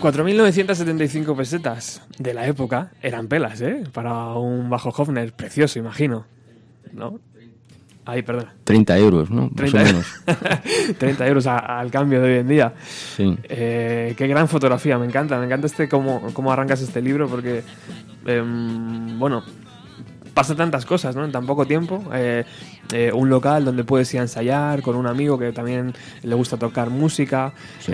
$4.975 pesetas de la época eran pelas, ¿eh? Para un bajo Hofner precioso, imagino. ¿No? Ay, perdón. 30 euros, ¿no? Más 30, o menos. 30 euros a- al cambio de hoy en día. Sí. Eh, qué gran fotografía, me encanta, me encanta este cómo, cómo arrancas este libro porque, em, bueno, pasa tantas cosas, ¿no? En tan poco tiempo. Eh, eh, un local donde puedes ir a ensayar con un amigo que también le gusta tocar música. Sí.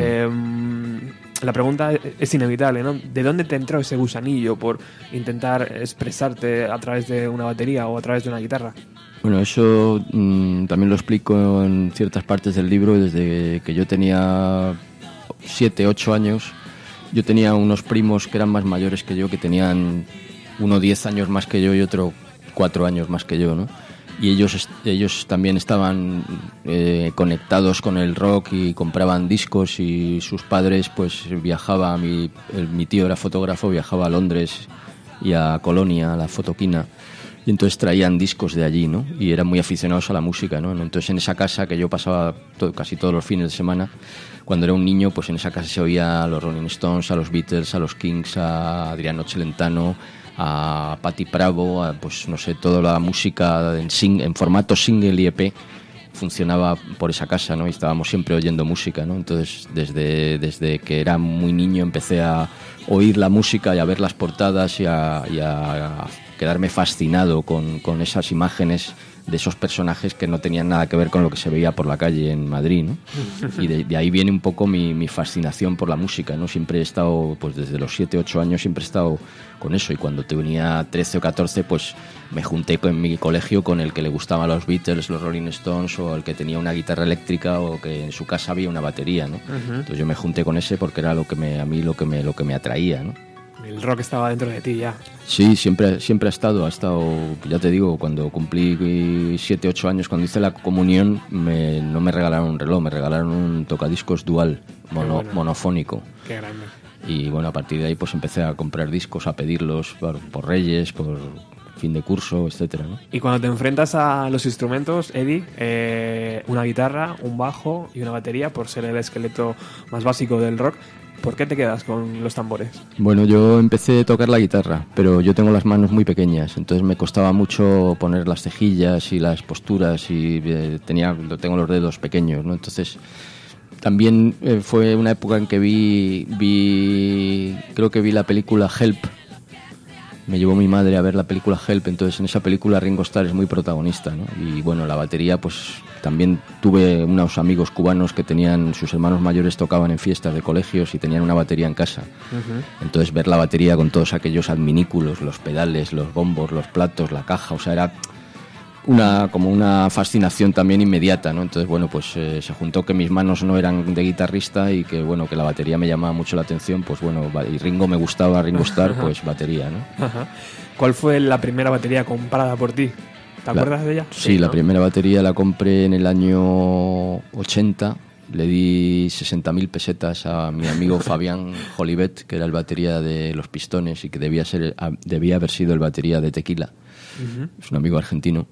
La pregunta es inevitable, ¿no? ¿De dónde te entró ese gusanillo por intentar expresarte a través de una batería o a través de una guitarra? Bueno, eso mm, también lo explico en ciertas partes del libro. Desde que yo tenía 7, 8 años, yo tenía unos primos que eran más mayores que yo, que tenían uno 10 años más que yo y otro 4 años más que yo, ¿no? Y ellos, ellos también estaban eh, conectados con el rock y compraban discos y sus padres pues viajaba, mi, mi tío era fotógrafo, viajaba a Londres y a Colonia, a la fotoquina y entonces traían discos de allí, ¿no? Y eran muy aficionados a la música, ¿no? Entonces en esa casa que yo pasaba casi todos los fines de semana, cuando era un niño, pues en esa casa se oía a los Rolling Stones, a los Beatles, a los Kings, a Adriano Celentano, a Patti Bravo, a, pues no sé, toda la música en, formato single y EP funcionaba por esa casa, ¿no? Y estábamos siempre oyendo música, ¿no? Entonces, desde, desde que era muy niño empecé a oír la música y a ver las portadas y a, y a quedarme fascinado con, con esas imágenes de esos personajes que no tenían nada que ver con lo que se veía por la calle en Madrid, ¿no? Y de, de ahí viene un poco mi, mi fascinación por la música, ¿no? Siempre he estado, pues desde los 7, 8 años siempre he estado con eso y cuando tenía 13 o 14, pues me junté con mi colegio con el que le gustaban los Beatles, los Rolling Stones o el que tenía una guitarra eléctrica o que en su casa había una batería, ¿no? Entonces yo me junté con ese porque era lo que me, a mí lo que me, lo que me atraía, ¿no? El rock estaba dentro de ti ya. Sí, siempre, siempre ha estado, ha estado, ya te digo, cuando cumplí 7, 8 años, cuando hice la comunión, me- no me regalaron un reloj, me regalaron un tocadiscos dual, mono- bueno. monofónico. Qué grande. Y bueno, a partir de ahí pues empecé a comprar discos, a pedirlos por, por Reyes, por fin de curso, etcétera, ¿no? Y cuando te enfrentas a los instrumentos, Eddie, eh, una guitarra, un bajo y una batería, por ser el esqueleto más básico del rock, ¿por qué te quedas con los tambores? Bueno, yo empecé a tocar la guitarra, pero yo tengo las manos muy pequeñas, entonces me costaba mucho poner las cejillas y las posturas y eh, tenía, tengo los dedos pequeños, ¿no? Entonces también eh, fue una época en que vi, vi, creo que vi la película Help. Me llevó mi madre a ver la película Help, entonces en esa película Ringo Starr es muy protagonista, ¿no? Y bueno, la batería, pues también tuve unos amigos cubanos que tenían, sus hermanos mayores tocaban en fiestas de colegios y tenían una batería en casa. Entonces ver la batería con todos aquellos adminículos, los pedales, los bombos, los platos, la caja, o sea, era una como una fascinación también inmediata, ¿no? Entonces, bueno, pues eh, se juntó que mis manos no eran de guitarrista y que, bueno, que la batería me llamaba mucho la atención, pues bueno, y Ringo me gustaba, Ringo Starr, pues batería, ¿no? Ajá. ¿Cuál fue la primera batería comprada por ti? ¿Te La- acuerdas de ella? Sí, la ¿no? primera batería la compré en el año 80. Le di 60.000 pesetas a mi amigo Fabián Jolivet, que era el batería de Los Pistones y que debía, ser, debía haber sido el batería de Tequila. Es un amigo argentino,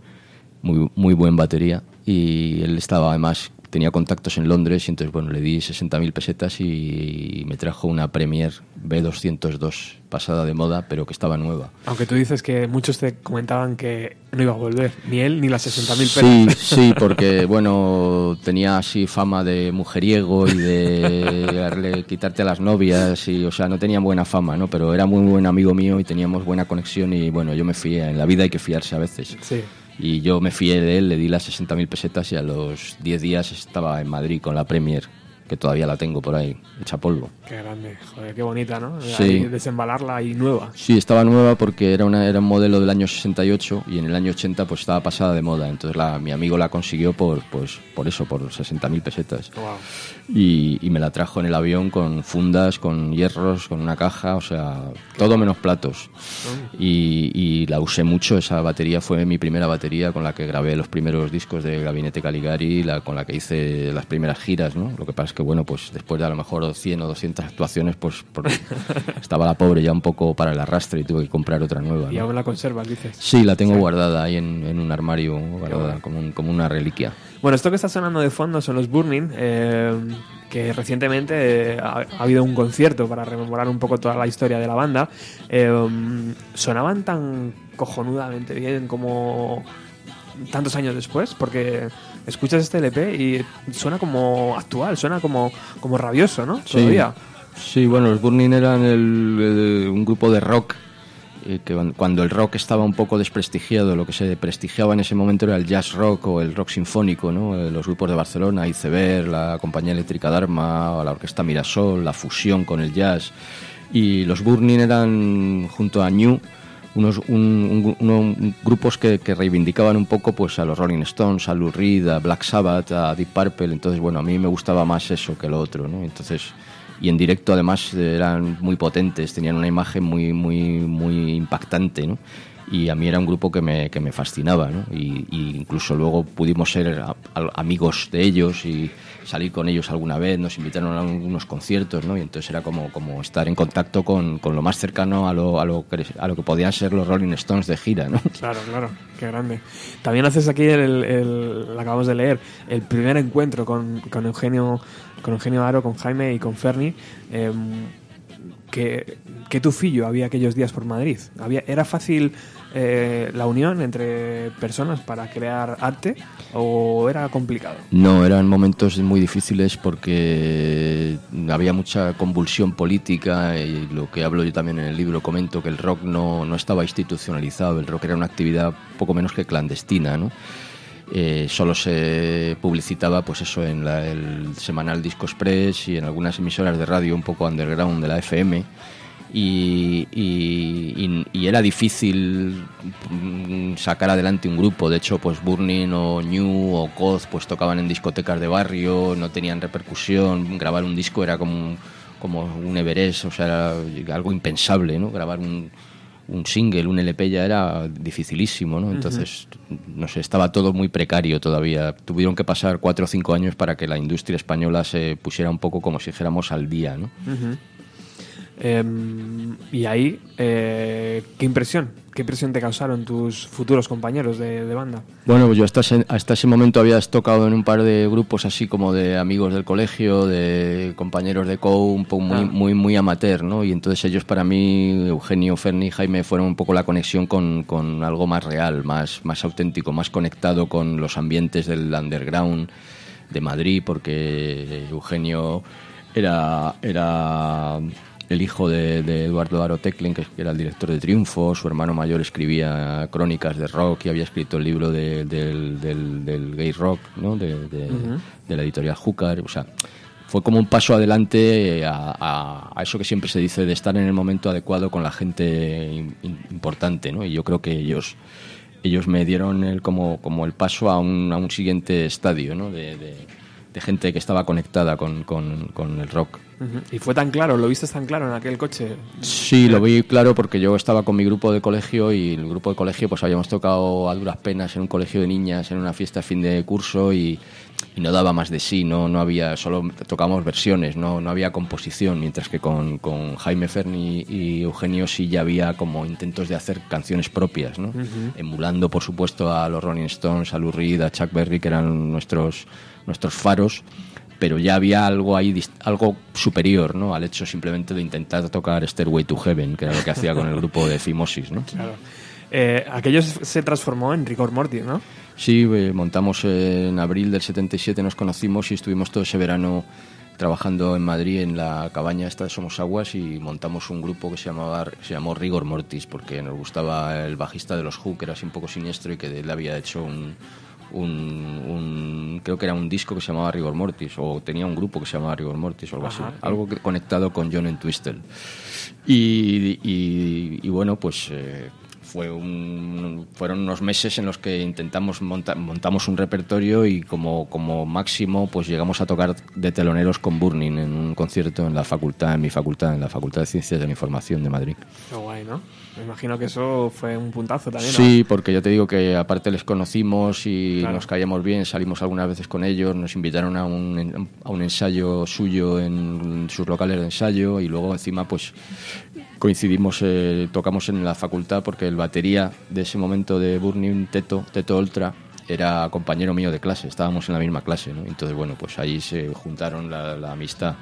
muy, muy buen batería. Y él estaba, además, tenía contactos en Londres y entonces, bueno, le di 60.000 pesetas y me trajo una Premier B202, pasada de moda, pero que estaba nueva. Aunque tú dices que muchos te comentaban que no iba a volver, ni él ni las 60.000 Sí, pelas. sí, porque bueno, tenía así fama de mujeriego y de darle- quitarte a las novias y, o sea, no tenía buena fama, ¿no? Pero era muy buen amigo mío y teníamos buena conexión y bueno, yo me fié. En la vida hay que fiarse a veces. Sí. Y yo me fié de él, le di las 60.000 pesetas y a los 10 días estaba en Madrid con la Premier, que todavía la tengo por ahí, hecha polvo. Qué grande, joder, qué bonita, ¿no? Sí. Ahí desembalarla y nueva. Sí, estaba nueva porque era, una, era un modelo del año 68 y en el año 80 pues estaba pasada de moda. Entonces la, mi amigo la consiguió por, pues, por eso, por 60.000 pesetas. Wow. Y, y me la trajo en el avión con fundas, con hierros, con una caja, o sea, todo menos platos. Y, y la usé mucho, esa batería fue mi primera batería con la que grabé los primeros discos de Gabinete Caligari, la, con la que hice las primeras giras, ¿no? Lo que pasa es que, bueno, pues después de a lo mejor 100 o 200 actuaciones, pues por- estaba la pobre ya un poco para el arrastre y tuve que comprar otra nueva. Y ¿no? aún la conservas, dices. Sí, la tengo guardada ahí en, en un armario, guardada como, un- como una reliquia. Bueno, esto que está sonando de fondo son los Burning, eh, que recientemente eh, ha, ha habido un concierto para rememorar un poco toda la historia de la banda. Eh, sonaban tan cojonudamente bien como tantos años después, porque escuchas este LP y suena como actual, suena como, como rabioso, ¿no? Todavía. Sí, bueno, los Burning eran el- el- un grupo de rock eh, que cuan- cuando el rock estaba un poco desprestigiado, lo que se prestigiaba en ese momento era el jazz rock o el rock sinfónico, ¿no? Eh, los grupos de Barcelona, Iceberg, la Compañía Eléctrica Dharma, o la Orquesta Mirasol, la fusión con el jazz. Y los Burning eran, junto a New, unos un- un- uno- grupos que, que reivindicaban un poco pues a los Rolling Stones, a Lou Reed, a Black Sabbath, a Deep Purple. Entonces, bueno, a mí me gustaba más eso que lo otro, ¿no? Entonces, y en directo además eran muy potentes, tenían una imagen muy, muy, muy impactante, ¿no? Y a mí era un grupo que me, que me fascinaba, ¿no? Y, y incluso luego pudimos ser a- a- amigos de ellos y salir con ellos alguna vez, nos invitaron a algunos conciertos, ¿no? Y entonces era como, como estar en contacto con, con lo más cercano a lo, a, lo que, a lo que podían ser los Rolling Stones de gira, ¿no? Claro, claro, qué grande. También haces aquí el, acabamos de leer, el primer encuentro con, con Eugenio, con Eugenio Aro, con Jaime y con Ferni. Eh, ¿qué, qué tufillo había aquellos días por Madrid? Había, ¿Era fácil eh, la unión entre personas para crear arte o era complicado? No, eran momentos muy difíciles porque había mucha convulsión política y lo que hablo yo también en el libro comento que el rock no, no estaba institucionalizado, el rock era una actividad poco menos que clandestina, ¿no? Eh, solo se publicitaba pues eso en la- el semanal Disco Express y en algunas emisoras de radio un poco underground de la FM y, y- era difícil mm, sacar adelante un grupo. De hecho, pues Burning o New o Coz pues tocaban en discotecas de barrio, no tenían repercusión. Grabar un disco era como, como un Everest, o sea, era algo impensable, ¿no? Grabar un, un single, un LP ya era dificilísimo, ¿no? Entonces, no sé, estaba todo muy precario todavía. Tuvieron que pasar cuatro o cinco años para que la industria española se pusiera un poco como si dijéramos al día, ¿no? Eh, y ahí, eh, ¿qué impresión? ¿Qué impresión te causaron tus futuros compañeros de, de banda? Bueno, pues yo hasta ese, hasta ese momento había tocado en un par de grupos así como de amigos del colegio, de compañeros de co, un poco muy, Ah. muy, muy amateur, ¿no? Y entonces ellos para mí, Eugenio, Ferni y Jaime, fueron un poco la conexión con, con algo más real, más, más auténtico, más conectado con los ambientes del underground de Madrid, porque Eugenio era, era el hijo de, de Eduardo Aro Teclin, que era el director de Triunfo, su hermano mayor escribía crónicas de rock y había escrito el libro de- del, del- del gay rock, ¿no? de, la editorial Júcar, o sea, fue como un paso adelante a, a- a eso que siempre se dice de estar en el momento adecuado con la gente im- im- importante, ¿no? Y yo creo que ellos ellos me dieron el, como, como el paso a un, a un siguiente estadio, ¿no? De, de- de gente que estaba conectada con, con- con el rock. Y fue tan claro, lo viste tan claro en aquel coche. Sí, lo vi claro porque yo estaba con mi grupo de colegio y el grupo de colegio pues habíamos tocado a duras penas en un colegio de niñas en una fiesta a fin de curso y, y no daba más de sí, no, no había, solo tocábamos versiones, no, no había composición, mientras que con, con Jaime Ferni y Eugenio sí ya había como intentos de hacer canciones propias, ¿no? emulando por supuesto a los Rolling Stones, a Lou Reed, a Chuck Berry, que eran nuestros, nuestros faros pero ya había algo ahí, algo superior, ¿no? Al hecho simplemente de intentar tocar Stairway to Heaven, que era lo que hacía con el grupo de Fimosis, ¿no? Claro. Eh, aquello se se transformó en Rigor Mortis, ¿no? Sí, eh, montamos en abril del 77, nos conocimos y estuvimos todo ese verano trabajando en Madrid en la cabaña esta de Somos Aguas y montamos un grupo que se llamaba se llamó Rigor Mortis porque nos gustaba el bajista de los Who, que era así un poco siniestro y que él había hecho un, un, un- creo que era un disco que se llamaba Rigor Mortis o tenía un grupo que se llamaba Rigor Mortis o algo Ajá. así, algo que- conectado con John Entwistle. Y, y- y bueno, pues eh, fue un- fueron unos meses en los que intentamos montar montamos un repertorio y como, como máximo pues llegamos a tocar de teloneros con Burning en un concierto en la facultad, en mi facultad, en la Facultad de Ciencias de la Información de Madrid. Qué guay, ¿no? Me imagino que eso fue un puntazo también. ¿no? Sí, porque yo te digo que aparte les conocimos y Claro. nos caíamos bien, salimos algunas veces con ellos, nos invitaron a un, a un ensayo suyo en sus locales de ensayo y luego encima pues coincidimos, eh, tocamos en la facultad porque el batería de ese momento de Burning Teto, Teto Ultra, era compañero mío de clase, estábamos en la misma clase, ¿no? Entonces, bueno, pues ahí se juntaron la, la amistad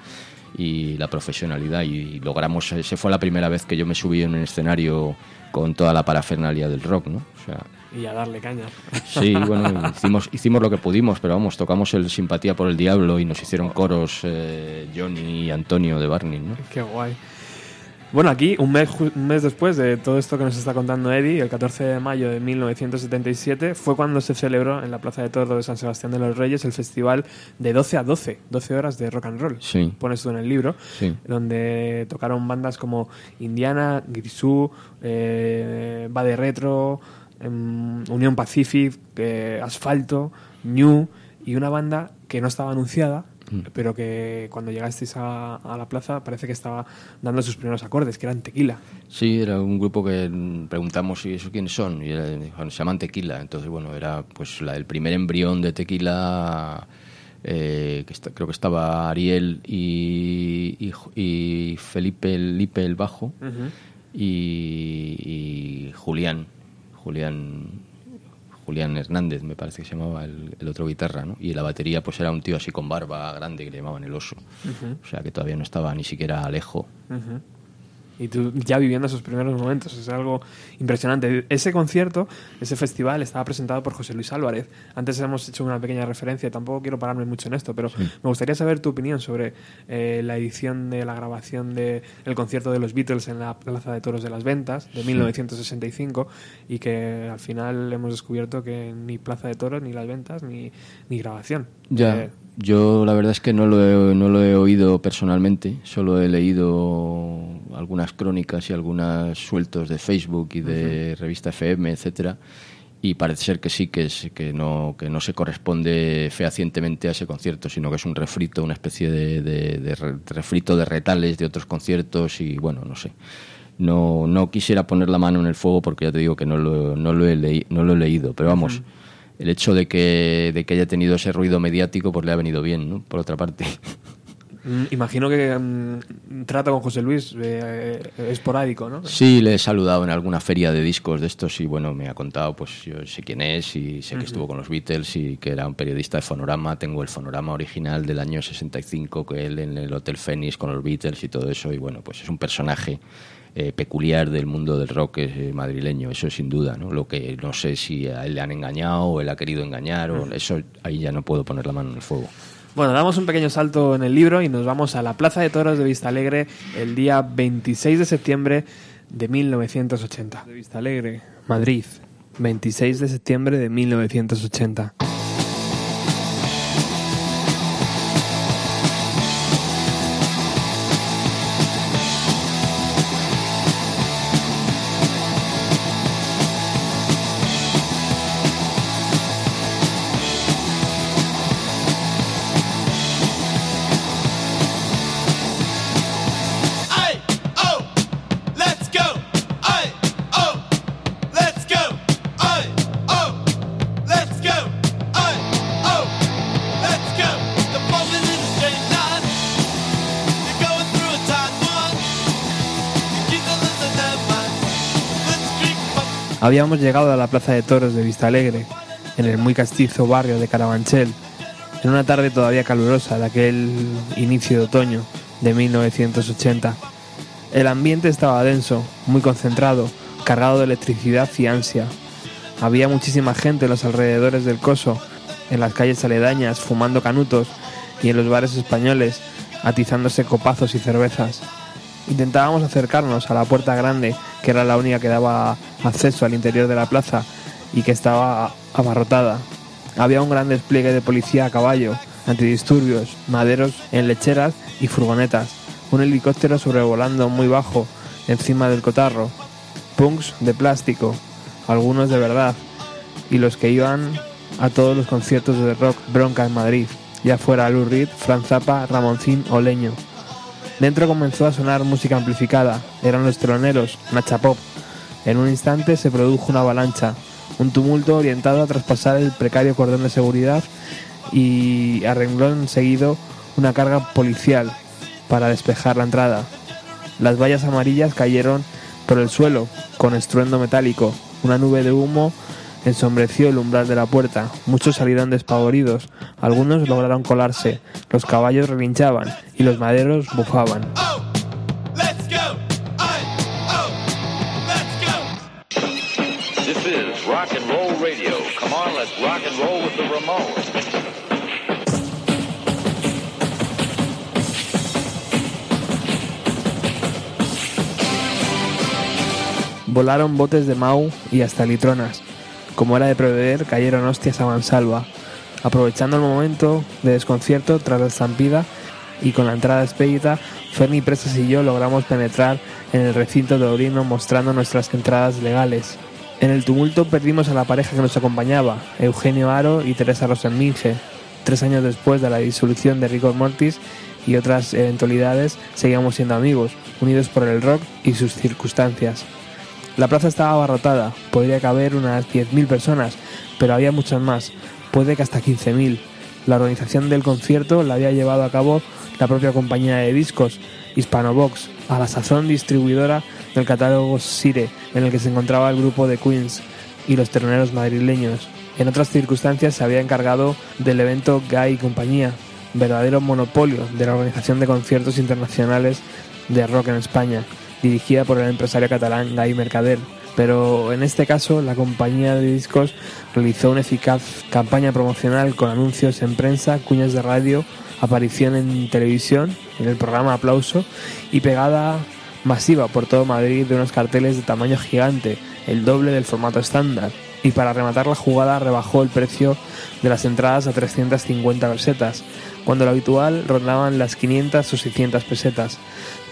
y la profesionalidad y logramos, esa fue la primera vez que yo me subí en un escenario con toda la parafernalia del rock, ¿no? O sea, Y a darle caña. Sí, bueno, hicimos, hicimos lo que pudimos, pero vamos, tocamos el Simpatía por el Diablo y nos hicieron coros eh, Johnny y Antonio de Barney, ¿no? Qué guay. Bueno, aquí, un mes, un mes después de todo esto que nos está contando Eddie, el 14 de mayo de 1977, fue cuando se celebró en la Plaza de Toros de San Sebastián de los Reyes el festival de 12 a 12, 12 horas de rock and roll. Sí. Pones tú en el libro, Sí. donde tocaron bandas como Indiana, Grisú, eh, Va de Retro, em, Unión Pacific, eh, Asfalto, New y una banda que no estaba anunciada, Mm. pero que cuando llegasteis a, a la plaza parece que estaba dando sus primeros acordes, que eran tequila. Sí, era un grupo que preguntamos si eso quiénes son y era- se llaman Tequila. Entonces, bueno, era pues la, el primer embrión de Tequila. eh, que está- creo que estaba Ariel y, y, y Felipe el Lipe el bajo y, y Julián Julián Julián Hernández me parece que se llamaba el, el otro guitarra ¿no? y la batería pues era un tío así con barba grande que le llamaban el oso o sea que todavía no estaba ni siquiera Alejo. Y tú ya viviendo esos primeros momentos, es algo impresionante. Ese concierto, ese festival, estaba presentado por José Luis Álvarez. Antes hemos hecho una pequeña referencia, tampoco quiero pararme mucho en esto, pero me gustaría saber tu opinión sobre eh, la edición de la grabación del concierto de los Beatles en la Plaza de Toros de las Ventas de 1965 y que al final hemos descubierto que ni Plaza de Toros, ni las ventas, ni, ni grabación. Ya, Eh, yo la verdad es que no lo, he, no lo he oído personalmente, solo he leído algunas crónicas y algunos sueltos de Facebook y de revista FM, etcétera, y parece ser que sí que es que no que no se corresponde fehacientemente a ese concierto, sino que es un refrito, una especie de, de- de re- refrito de retales de otros conciertos y bueno, no sé. No, no quisiera poner la mano en el fuego porque ya te digo que no lo, no lo, he, leí- no lo he leído, pero vamos, el hecho de que, de que haya tenido ese ruido mediático pues le ha venido bien, ¿no? Por otra parte. mm, imagino que mm, trato con José Luis eh, eh, esporádico, ¿no? Sí, le he saludado en alguna feria de discos de estos y bueno, me ha contado, pues yo sé quién es y sé que estuvo con los Beatles y que era un periodista de Fonorama. Tengo el Fonorama original del año 65, que él en el Hotel Fénix con los Beatles y todo eso. Y bueno, pues es un personaje eh, peculiar del mundo del rock eh, madrileño, eso sin duda, ¿no? Lo que no sé si a él le han engañado o él ha querido engañar, o eso ahí ya no puedo poner la mano en el fuego. Bueno, damos un pequeño salto en el libro y nos vamos a la Plaza de Toros de Vistalegre el día 26 de septiembre de 1980. De Vistalegre, Madrid, 26 de septiembre de 1980. Habíamos llegado a la Plaza de Toros de Vistalegre, en el muy castizo barrio de Carabanchel, en una tarde todavía calurosa de aquel inicio de otoño de 1980. El ambiente estaba denso, muy concentrado, cargado de electricidad y ansia. Había muchísima gente en los alrededores del coso, en las calles aledañas, fumando canutos y en los bares españoles, atizándose copazos y cervezas. Intentábamos acercarnos a la puerta grande, que era la única que daba acceso al interior de la plaza y que estaba abarrotada. Había un gran despliegue de policía a caballo, antidisturbios, maderos en lecheras y furgonetas, un helicóptero sobrevolando muy bajo encima del cotarro, punks de plástico, algunos de verdad, y los que iban a todos los conciertos de rock bronca en Madrid, ya fuera Lou Reed, Franz Zappa, Ramoncín o Leño. Dentro comenzó a sonar música amplificada, eran los teloneros, Nacha Pop. En un instante se produjo una avalancha, un tumulto orientado a traspasar el precario cordón de seguridad y a renglón seguido una carga policial para despejar la entrada. Las vallas amarillas cayeron por el suelo con estruendo metálico. Una nube de humo ensombreció el umbral de la puerta. Muchos salieron despavoridos. Algunos lograron colarse. Los caballos relinchaban y los maderos bufaban. Volaron botes de Mau y hasta litronas. Como era de prever, cayeron hostias a mansalva. Aprovechando el momento de desconcierto tras la estampida y con la entrada expedita, Ferni Presas y yo logramos penetrar en el recinto de Orino mostrando nuestras entradas legales. En el tumulto perdimos a la pareja que nos acompañaba, Eugenio Aro y Teresa Rosenminge. Tres años después de la disolución de Rigor Mortis y otras eventualidades, seguíamos siendo amigos, unidos por el rock y sus circunstancias. La plaza estaba abarrotada, podría caber unas 10.000 personas, pero había muchas más, puede que hasta 15.000. La organización del concierto la había llevado a cabo la propia compañía de discos, Hispanobox, a la sazón distribuidora del catálogo Sire, en el que se encontraba el grupo de Queens y los terneros madrileños. En otras circunstancias se había encargado del evento Guy y compañía, verdadero monopolio de la organización de conciertos internacionales de rock en España, dirigida por el empresario catalán Guy Mercader. Pero en este caso, la compañía de discos realizó una eficaz campaña promocional con anuncios en prensa, cuñas de radio, aparición en televisión, en el programa Aplauso, y pegada masiva por todo Madrid de unos carteles de tamaño gigante, el doble del formato estándar. Y para rematar la jugada rebajó el precio de las entradas a 350 pesetas, cuando lo habitual rondaban las 500 o 600 pesetas.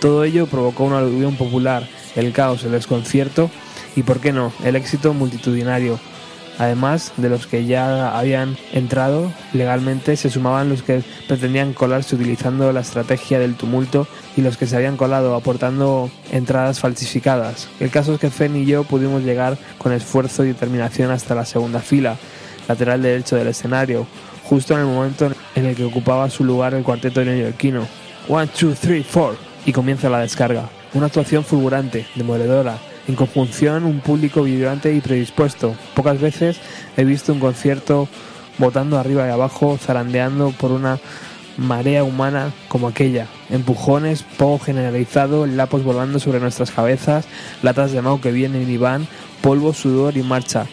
Todo ello provocó una aluvión popular, el caos, el desconcierto y, por qué no, el éxito multitudinario. Además de los que ya habían entrado legalmente, se sumaban los que pretendían colarse utilizando la estrategia del tumulto y los que se habían colado aportando entradas falsificadas. El caso es que Fen y yo pudimos llegar con esfuerzo y determinación hasta la segunda fila, lateral derecho del escenario, justo en el momento en el que ocupaba su lugar el cuarteto neoyorquino. One, two, three, four. Y comienza la descarga. Una actuación fulgurante, demoledora. En conjunción, un público vibrante y predispuesto. Pocas veces he visto un concierto botando arriba y abajo, zarandeando por una marea humana como aquella. Empujones, poco generalizado, lapos volando sobre nuestras cabezas, latas de mau que vienen y van, polvo, sudor y marcha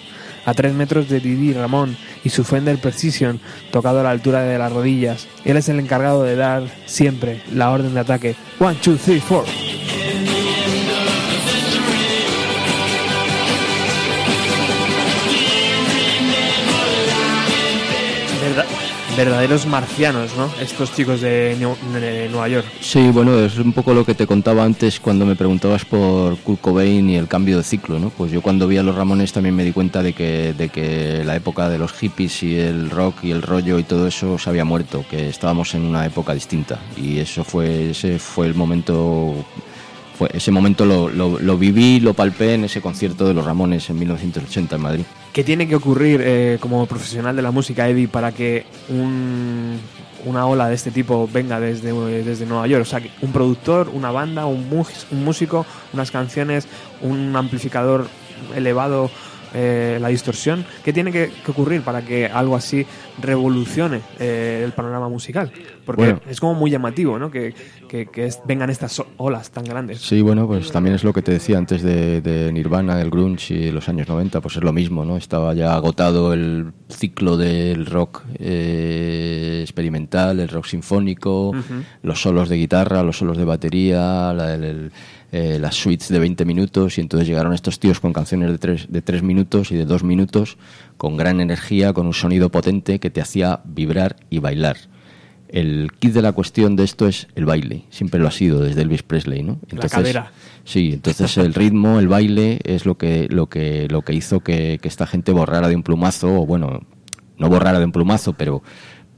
a tres metros de Didi Ramón y su Fender Precision tocado a la altura de las rodillas. Él es el encargado de dar siempre la orden de ataque. 1, 2, 3, 4. Verdaderos marcianos, ¿no? Estos chicos de, Nueva York. Sí, bueno, es un poco lo que te contaba antes cuando me preguntabas por Kurt Cobain y el cambio de ciclo, ¿no? Pues yo cuando vi a los Ramones también me di cuenta de que, de que la época de los hippies y el rock y el rollo y todo eso se había muerto, que estábamos en una época distinta y eso fue ese fue el momento fue ese momento lo, lo, viví, lo palpé en ese concierto de los Ramones en 1980 en Madrid. ¿Qué tiene que ocurrir eh, como profesional de la música, Eddie, para que un- una ola de este tipo venga desde, desde Nueva York? O sea, un productor, una banda, un músico, unas canciones, un amplificador elevado, eh, la distorsión. ¿Qué tiene que, que ocurrir para que algo así revolucione eh, el panorama musical? Porque Bueno. es como muy llamativo, ¿no? Que, que- que es- vengan estas olas tan grandes. Sí, bueno, pues también es lo que te decía antes de, de Nirvana, del grunge y los años 90, pues es lo mismo, ¿no? Estaba ya agotado el ciclo del rock eh, experimental, el rock sinfónico, los solos de guitarra, los solos de batería, la- el- el- eh, las suites de 20 minutos y entonces llegaron estos tíos con canciones de 3, de tres minutos y de 2 minutos, con gran energía, con un sonido potente que te hacía vibrar y bailar. El kit de la cuestión de esto es el baile, siempre lo ha sido desde Elvis Presley, ¿no? cadera. Sí, entonces el ritmo, el baile es lo que lo que lo que hizo que, que esta gente borrara de un plumazo, o bueno, no borrara de un plumazo, pero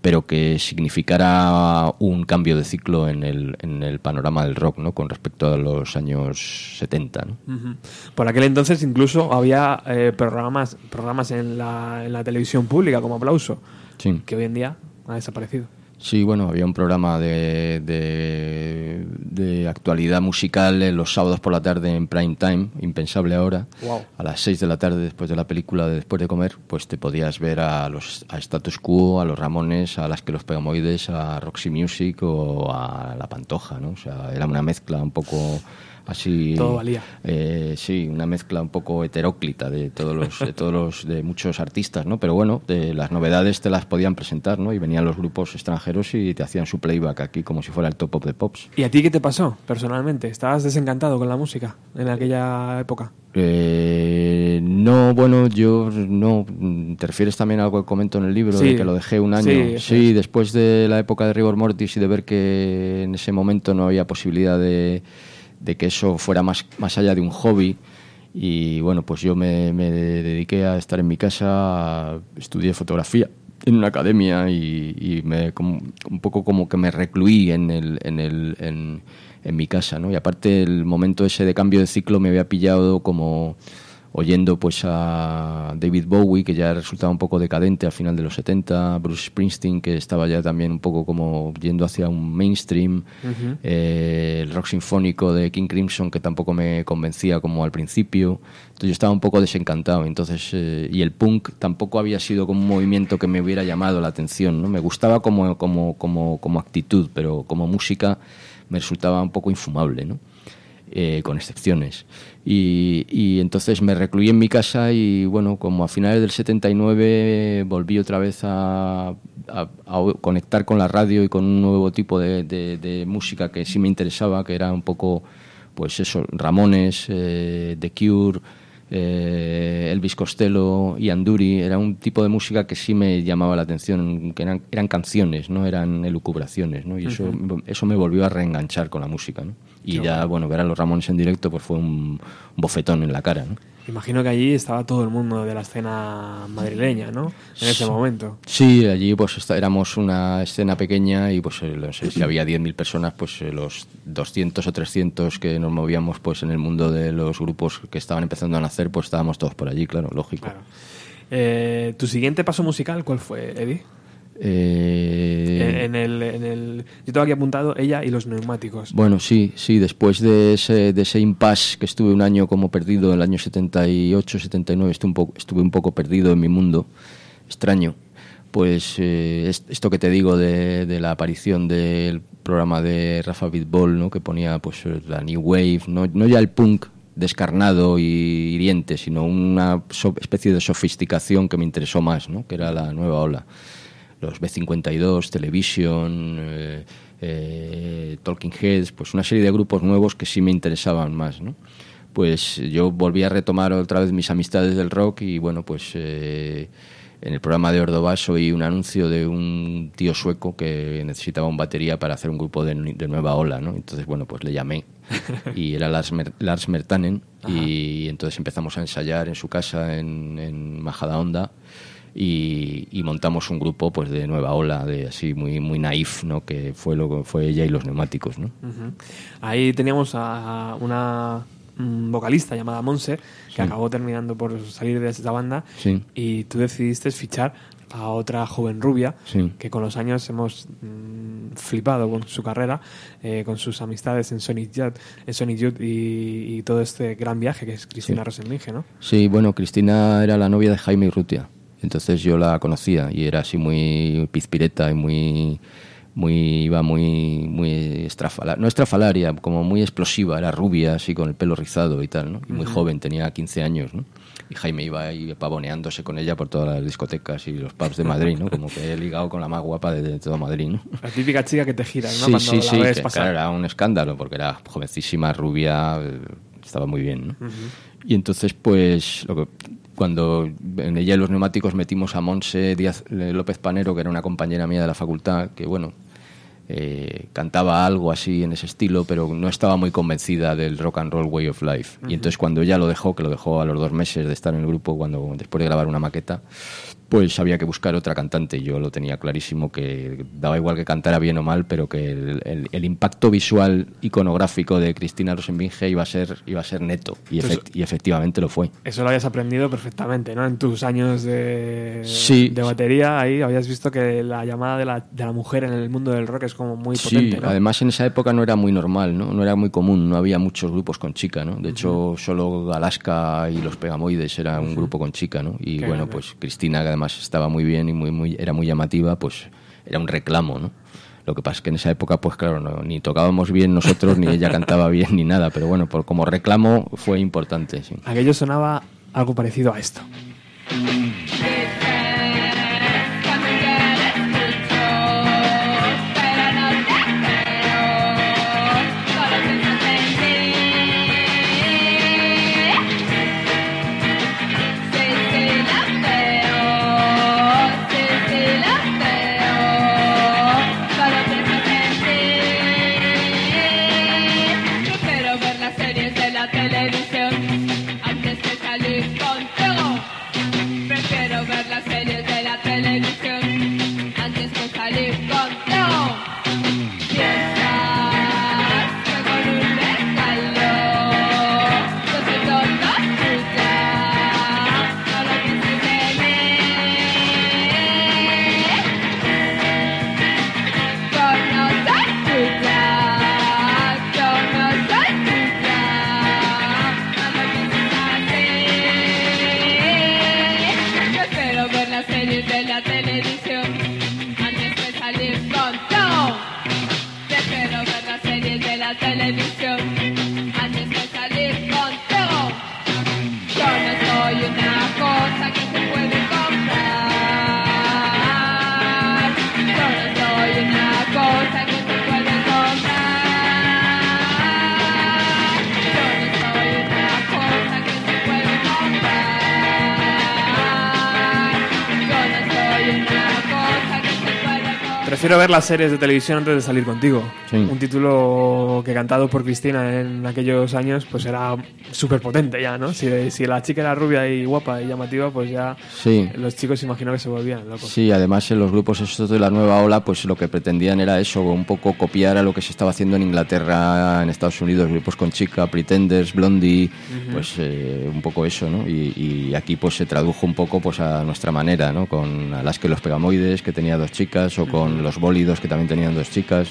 pero que significara un cambio de ciclo en el, en el panorama del rock, ¿no? Con respecto a los años 70, ¿no? Ujú. Por aquel entonces incluso había eh, programas, programas en la, en la televisión pública como aplauso, Sí. que hoy en día ha desaparecido. Sí, bueno, había un programa de, de, de actualidad musical en los sábados por la tarde en prime time, impensable ahora. Wow. A las 6 de la tarde, después de la película, de después de comer, pues te podías ver a los a Status Quo, a los Ramones, a las que los Pegamoides, a Roxy Music o a La Pantoja, ¿no? O sea, era una mezcla un poco así Todo valía. eh, sí una mezcla un poco heteróclita de todos los de todos los de muchos artistas no pero bueno de las novedades te las podían presentar no y venían los grupos extranjeros y te hacían su playback aquí como si fuera el top of the pops ¿Y a ti qué te pasó personalmente? ¿Estabas desencantado con la música en aquella época? Eh, no, bueno, yo no. ¿Te refieres también a algo que comento en el libro Sí. de que lo dejé un año? Sí, después de la época de Rigor Mortis y de ver que en ese momento no había posibilidad de, de que eso fuera más, más allá de un hobby. Y bueno, pues yo me, me dediqué a estar en mi casa, estudié fotografía en una academia y, me, como- un poco como que me recluí en, el, en, el, en mi casa, ¿no? Y aparte el momento ese de cambio de ciclo me había pillado como oyendo pues a David Bowie, que ya resultaba un poco decadente al final de los 70, Bruce Springsteen, que estaba ya también un poco como yendo hacia un mainstream, eh, el rock sinfónico de King Crimson, que tampoco me convencía como al principio, entonces yo estaba un poco desencantado, entonces eh, y el punk tampoco había sido como un movimiento que me hubiera llamado la atención, ¿no? Me gustaba como, como, como, como actitud, pero como música me resultaba un poco infumable, ¿no? Eh, con excepciones. Y, y entonces me recluí en mi casa y bueno, como a finales del 79 volví otra vez a, conectar con la radio y con un nuevo tipo de música que sí me interesaba, que era un poco, pues eso, Ramones, eh, The Cure, eh, Elvis Costello y Anduri. Era un tipo de música que sí me llamaba la atención, que eran, eran canciones, no eran elucubraciones, ¿no? Y eso, eso me volvió a reenganchar con la música, ¿no? Y ya, bueno, ver a los Ramones en directo pues fue un bofetón en la cara, ¿no? Imagino que allí estaba todo el mundo de la escena madrileña, ¿no? En ese momento. Sí, allí pues esta- éramos una escena pequeña y pues no sé, si había 10.000 personas, pues eh, los 200 o 300 que nos movíamos pues en el mundo de los grupos que estaban empezando a nacer, pues estábamos todos por allí, claro, lógico. Claro. Eh, ¿Tu siguiente paso musical cuál fue, Eddie? Eh, En, en el, en el, yo tengo aquí apuntado ella y los neumáticos. Bueno, sí, sí, después de ese, de ese impasse que estuve un año como perdido, el año 78, 79, estuve un poco, estuve un poco perdido en mi mundo, extraño, pues eh, es- esto que te digo de, de la aparición del programa de Rafa Bitbol, ¿no? que ponía pues la New Wave, no, no ya el punk descarnado y hiriente, sino una especie de sofisticación que me interesó más, ¿no? que era la nueva ola los B52, Television, eh, eh, Talking Heads, pues una serie de grupos nuevos que sí me interesaban más, ¿no? Pues yo volví a retomar otra vez mis amistades del rock y bueno, pues eh, en el programa de Ordovás oí un anuncio de un tío sueco que necesitaba un batería para hacer un grupo de, de nueva ola, ¿no? Entonces, bueno, pues le llamé y era Lars, Mer- Lars Mertanen y entonces empezamos a ensayar en su casa en, en Majadahonda y, y montamos un grupo pues de nueva ola de así muy muy naif no que fue lo que fue ella y los neumáticos no. Ahí teníamos a una mm, vocalista llamada Monse, que Sí. acabó terminando por salir de esta banda, Sí. y tú decidiste fichar a otra joven rubia, Sí. que con los años hemos mm, flipado con su carrera, eh, con sus amistades en Sonic Youth, en Sonic Youth y, y todo este gran viaje que es Cristina Sí. ¿no? Sí, bueno, Cristina era la novia de Jaime Urrutia. Entonces yo la conocía y era así muy pizpireta y muy muy iba muy muy estrafalaria, no estrafalaria, como muy explosiva, era rubia, así con el pelo rizado y tal, ¿no? Y muy joven, tenía 15 años, ¿no? Y Jaime iba ahí pavoneándose con ella por todas las discotecas y los pubs de Madrid, ¿no? Como que he ligado con la más guapa de, de todo Madrid, ¿no? La típica chica que te giras, ¿no? Sí, Cuando sí, la sí, ves que, pasar. claro, era un escándalo porque era jovencísima, rubia, eh, estaba muy bien. ¿no? Y entonces, pues, lo que- cuando en ella y los neumáticos metimos a Monse Díaz eh, López Panero, que era una compañera mía de la facultad, que bueno, eh, cantaba algo así en ese estilo, pero no estaba muy convencida del rock and roll way of life. Y entonces cuando ella lo dejó, que lo dejó a los dos meses de estar en el grupo, cuando después de grabar una maqueta, pues había que buscar otra cantante. Yo lo tenía clarísimo que daba igual que cantara bien o mal, pero que el, el- el impacto visual iconográfico de Cristina Rosenvinge iba a ser iba a ser neto y, Entonces- efect- y efectivamente lo fue. Eso lo habías aprendido perfectamente, ¿no? En tus años de, Sí. de batería, ahí habías visto que la llamada de la, de la mujer en el mundo del rock es como muy Sí, potente, ¿no? además en esa época no era muy normal, ¿no? No era muy común, no había muchos grupos con chica, ¿no? De hecho, solo Alaska y los Pegamoides era un grupo con chica, ¿no? Y Qué bueno, grande. pues Cristina, que estaba muy bien y muy, muy, era muy llamativa, pues era un reclamo, ¿no? Lo que pasa es que en esa época, pues claro, no- ni tocábamos bien nosotros, ni ella cantaba bien, ni nada, pero bueno, por, como reclamo fue importante. Aquello sonaba algo parecido a esto. Prefiero ver las series de televisión antes de salir contigo. Sí. Un título que cantado por Cristina en aquellos años, pues era súper potente ya, ¿no? Si, si la chica era rubia y guapa y llamativa, pues ya Sí. los chicos imagino que se volvían locos. Sí, además en los grupos estos de la nueva ola, pues lo que pretendían era eso, un poco copiar a lo que se estaba haciendo en Inglaterra, en Estados Unidos, grupos con chica, Pretenders, Blondie, pues eh, un poco eso, ¿no? Y, y aquí pues se tradujo un poco pues a nuestra manera, ¿no? Con Alaska y los Pegamoides, que tenía dos chicas, o con los Bólidos, que también tenían dos chicas.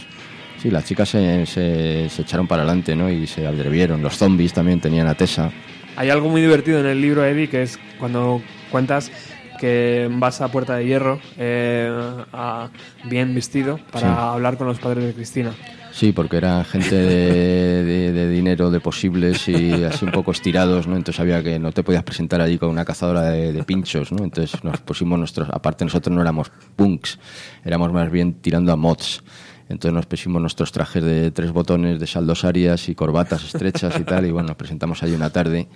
Sí, las chicas se, se- se echaron para adelante, ¿no? Y se atrevieron. Los zombies también tenían a Tessa. Hay algo muy divertido en el libro, Eddie, que es cuando cuentas que vas a Puerta de Hierro eh, a- bien vestido para Sí. hablar con los padres de Cristina. Sí, porque eran gente de, de- dinero, de posibles y así un poco estirados, ¿no? Entonces había que no te podías presentar allí con una cazadora de, pinchos, ¿no? Entonces nos pusimos nuestros, aparte nosotros no éramos punks, éramos más bien tirando a mods. Entonces nos pusimos nuestros trajes de tres botones de saldos arias y corbatas estrechas y tal, y bueno, nos presentamos allí una tarde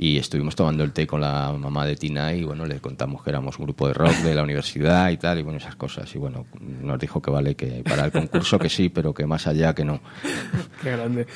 y estuvimos tomando el té con la mamá de Tina y bueno, le contamos que éramos un grupo de rock de la universidad y tal, y bueno, esas cosas. Y bueno, nos dijo que vale, que para el concurso que sí, pero que más allá que no. Qué grande.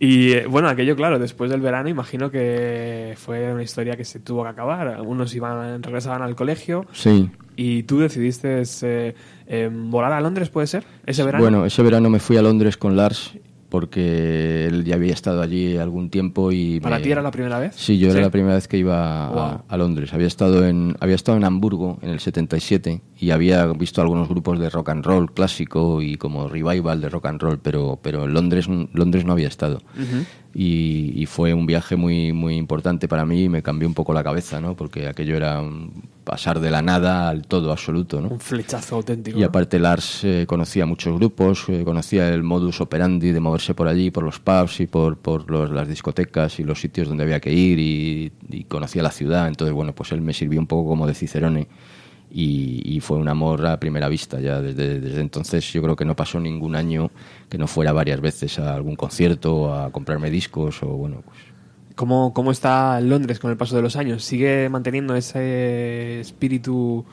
Y eh, bueno, aquello, claro, después del verano, imagino que fue una historia que se tuvo que acabar. Unos iban, regresaban al colegio Sí. y tú decidiste eh, eh, volar a Londres, ¿puede ser? Ese verano. Bueno, ese verano me fui a Londres con Lars porque él ya había estado allí algún tiempo y ¿Para me- ti era la primera vez? Sí, yo Sí. era la primera vez que iba a, Wow. a Londres. Había estado en había estado en Hamburgo en el 77 y había visto algunos grupos de rock and roll clásico y como revival de rock and roll, pero pero en Londres Londres no había estado. Y, y fue un viaje muy muy importante para mí y me cambió un poco la cabeza, ¿no? Porque aquello era un pasar de la nada al todo absoluto, ¿no? Un flechazo auténtico. Y aparte Lars eh, conocía muchos grupos, eh, conocía el modus operandi de moverse por allí, por los pubs y por, por los- las discotecas y los sitios donde había que ir y, y conocía la ciudad. Entonces, bueno, pues él me sirvió un poco como de Cicerone y, y fue un amor a primera vista. Ya desde, desde entonces yo creo que no pasó ningún año que no fuera varias veces a algún concierto, a comprarme discos o bueno, pues ¿Cómo, ¿Cómo está Londres con el paso de los años? ¿Sigue manteniendo ese espíritu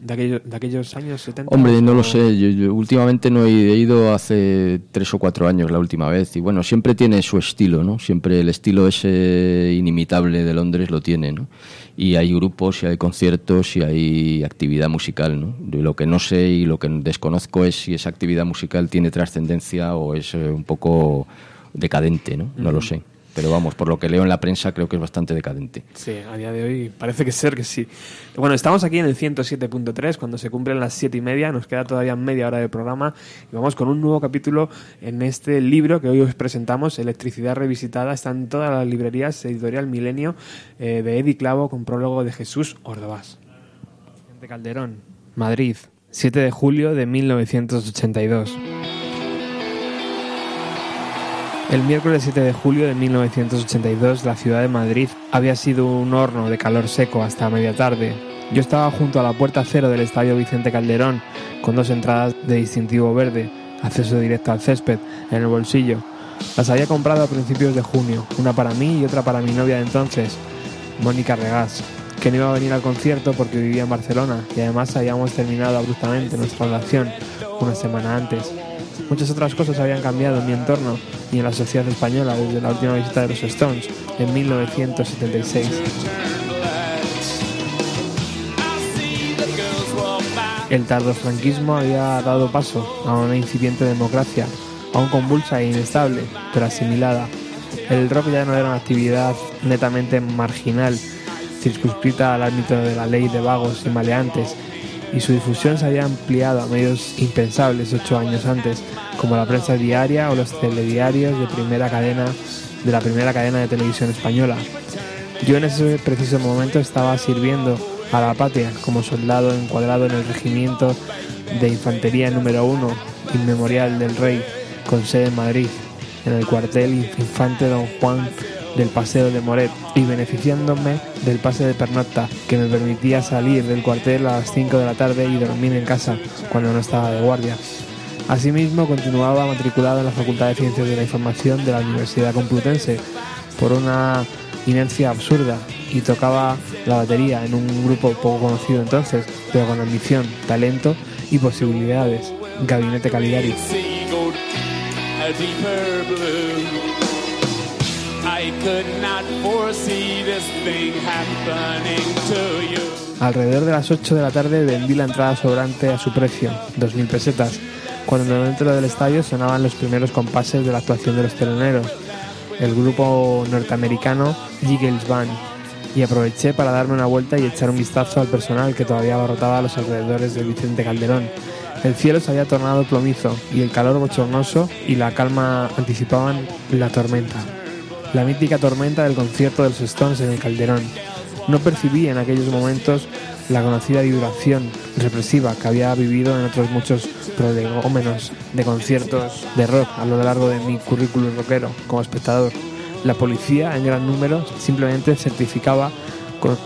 de, aquello- de aquellos años 70? Hombre, no ¿O- lo sé. Yo, yo últimamente no he he ido hace tres o cuatro años la última vez y bueno, siempre tiene su estilo, ¿no? Siempre el estilo ese inimitable de Londres lo tiene, ¿no? Y hay grupos, y hay conciertos, y hay actividad musical, ¿no? Lo que no sé y lo que desconozco es si esa actividad musical tiene trascendencia o es eh, un poco decadente, ¿no? No lo sé. Pero vamos, por lo que leo en la prensa creo que es bastante decadente. Sí, a día de hoy parece que ser que sí. Bueno, estamos aquí en el 107.3 cuando se cumplen las 7 y media, nos queda todavía media hora de programa y vamos con un nuevo capítulo en este libro que hoy os presentamos, Electricidad Revisitada, está en todas las librerías, editorial Milenio, eh, de Eddie Clavo con prólogo de Jesús Ordovás. De Calderón, Madrid, 7 de julio de 1982. El miércoles 7 de julio de 1982 la ciudad de Madrid había sido un horno de calor seco hasta media tarde. Yo estaba junto a la puerta cero del estadio Vicente Calderón, con dos entradas de distintivo verde, acceso directo al césped, en el bolsillo. Las había comprado a principios de junio, una para mí y otra para mi novia de entonces, Mónica Regás, que no iba a venir al concierto porque vivía en Barcelona y además habíamos terminado abruptamente nuestra relación una semana antes. Muchas otras cosas habían cambiado en mi entorno y en la sociedad española desde la última visita de los Stones en 1976. El tardofranquismo había dado paso a una incipiente democracia, aún convulsa e inestable, pero asimilada. El rock ya no era una actividad netamente marginal, circunscrita al ámbito de la ley de vagos y maleantes, y su difusión se había ampliado a medios impensables ocho años antes, como la prensa diaria o los telediarios de primera cadena de la primera cadena de televisión española. Yo en ese preciso momento estaba sirviendo a la patria como soldado encuadrado en el regimiento de infantería número uno, inmemorial del rey, con sede en Madrid, en el cuartel Infante Don Juan del Paseo de Moret y beneficiándome del pase de pernocta que me permitía salir del cuartel a las 5 de la tarde y dormir en casa cuando no estaba de guardia. Asimismo, continuaba matriculado en la Facultad de Ciencias de la Información de la Universidad Complutense por una inercia absurda y tocaba la batería en un grupo poco conocido entonces, pero con ambición, talento y posibilidades. Gabinete Caligari. Alrededor de las 8 de la tarde vendí la entrada sobrante a su precio, 2.000 pesetas, cuando dentro del estadio sonaban los primeros compases de la actuación de los teloneros, el grupo norteamericano Jiggles Band, y aproveché para darme una vuelta y echar un vistazo al personal que todavía abarrotaba los alrededores del Vicente Calderón. El cielo se había tornado plomizo y el calor bochornoso y la calma anticipaban la tormenta. La mítica tormenta del concierto de los Stones en el Calderón. No percibí en aquellos momentos la conocida vibración represiva que había vivido en otros muchos prolegómenos de conciertos de rock a lo largo de mi currículum rockero como espectador. La policía, en gran número, simplemente certificaba con,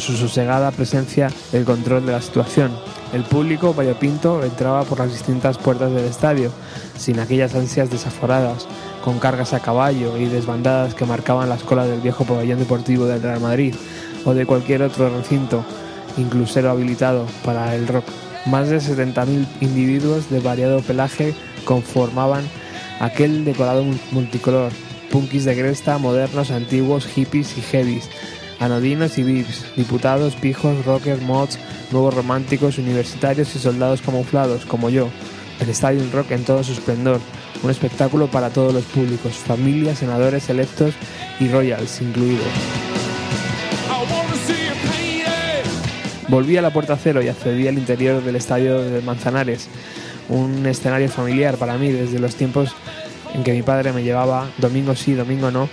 su sosegada presencia el control de la situación. El público variopinto entraba por las distintas puertas del estadio, sin aquellas ansias desaforadas, con cargas a caballo y desbandadas que marcaban las colas del viejo pabellón deportivo del Real Madrid o de cualquier otro recinto, inclusero habilitado para el rock. Más de 70.000 individuos de variado pelaje conformaban aquel decorado multicolor, punkis de cresta, modernos, antiguos, hippies y heavies, anodinos y vips, diputados, pijos, rockers, mods, nuevos románticos, universitarios y soldados camuflados, como yo. El Stadium Rock en todo su esplendor, un espectáculo para todos los públicos, familias, senadores electos y royals incluidos. Volví a la puerta cero y accedí al interior del estadio de Manzanares, un escenario familiar para mí desde los tiempos en que mi padre me llevaba, domingo sí, domingo no,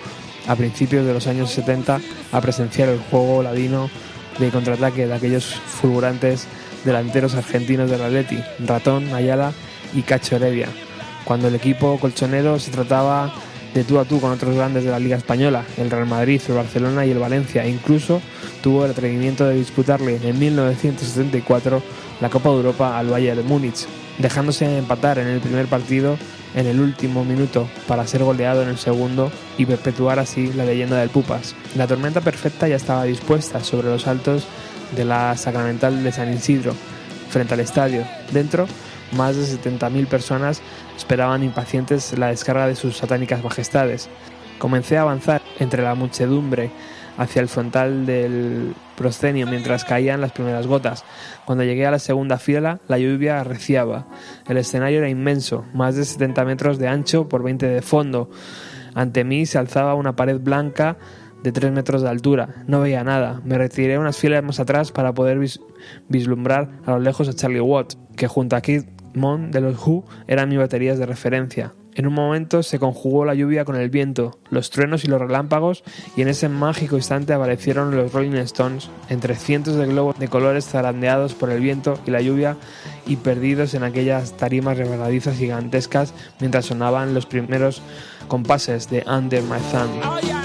a principios de los años 70 a presenciar el juego ladino de contraataque de aquellos fulgurantes delanteros argentinos del Atleti, Ratón, Ayala y Cacho Heredia, cuando el equipo colchonero se trataba de tú a tú con otros grandes de la Liga Española, el Real Madrid, el Barcelona y el Valencia, e incluso tuvo el atrevimiento de disputarle en 1974 la Copa de Europa al Bayern de Múnich, dejándose empatar en el primer partido en el último minuto para ser goleado en el segundo y perpetuar así la leyenda del Pupas. La tormenta perfecta ya estaba dispuesta sobre los altos de la Sacramental de San Isidro, frente al estadio. Dentro, más de 70.000 personas esperaban impacientes la descarga de sus satánicas majestades. Comencé a avanzar entre la muchedumbre hacia el frontal del proscenio mientras caían las primeras gotas. Cuando llegué a la segunda fila, la lluvia arreciaba. El escenario era inmenso, más de 70 metros de ancho por 20 de fondo. Ante mí se alzaba una pared blanca de 3 metros de altura. No veía nada. Me retiré unas filas más atrás para poder vis vislumbrar a lo lejos a Charlie Watts, que junto a Keith Moon de los Who eran mis baterías de referencia. En un momento se conjugó la lluvia con el viento, los truenos y los relámpagos, y en ese mágico instante aparecieron los Rolling Stones, entre cientos de globos de colores zarandeados por el viento y la lluvia y perdidos en aquellas tarimas resbaladizas gigantescas mientras sonaban los primeros compases de Under My Thumb.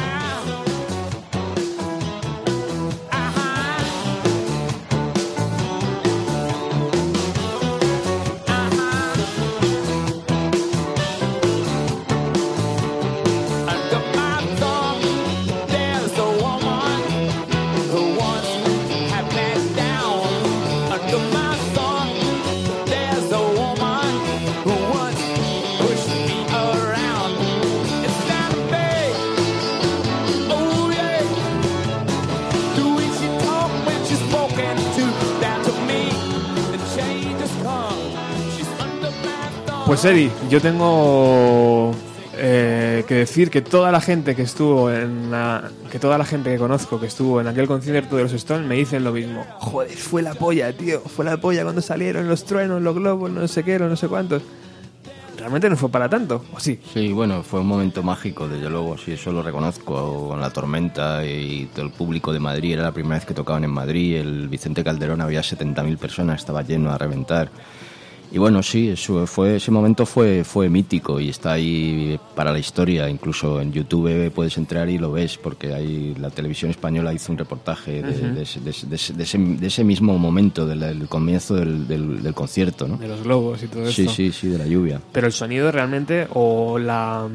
Pues Eddie, yo tengo eh, que decir que toda la gente que estuvo en la, que toda la gente que conozco que estuvo en aquel concierto de los Stones me dicen lo mismo. Joder, fue la polla, tío, fue la polla cuando salieron los truenos, los globos, no sé qué, los no sé cuántos. Realmente no fue para tanto, ¿o sí? Sí, bueno, fue un momento mágico, desde luego, sí, eso lo reconozco, con la tormenta y todo el público de Madrid, era la primera vez que tocaban en Madrid, el Vicente Calderón había 70.000 personas, estaba lleno a reventar. Y bueno, sí, eso fue, ese momento fue, fue mítico y está ahí para la historia, incluso en YouTube puedes entrar y lo ves, porque ahí la televisión española hizo un reportaje de, de ese- de ese- de mismo momento, del, del comienzo del, del- del concierto, ¿no? De los globos y todo Sí, esto. sí, sí, de la lluvia. Pero el sonido realmente, o la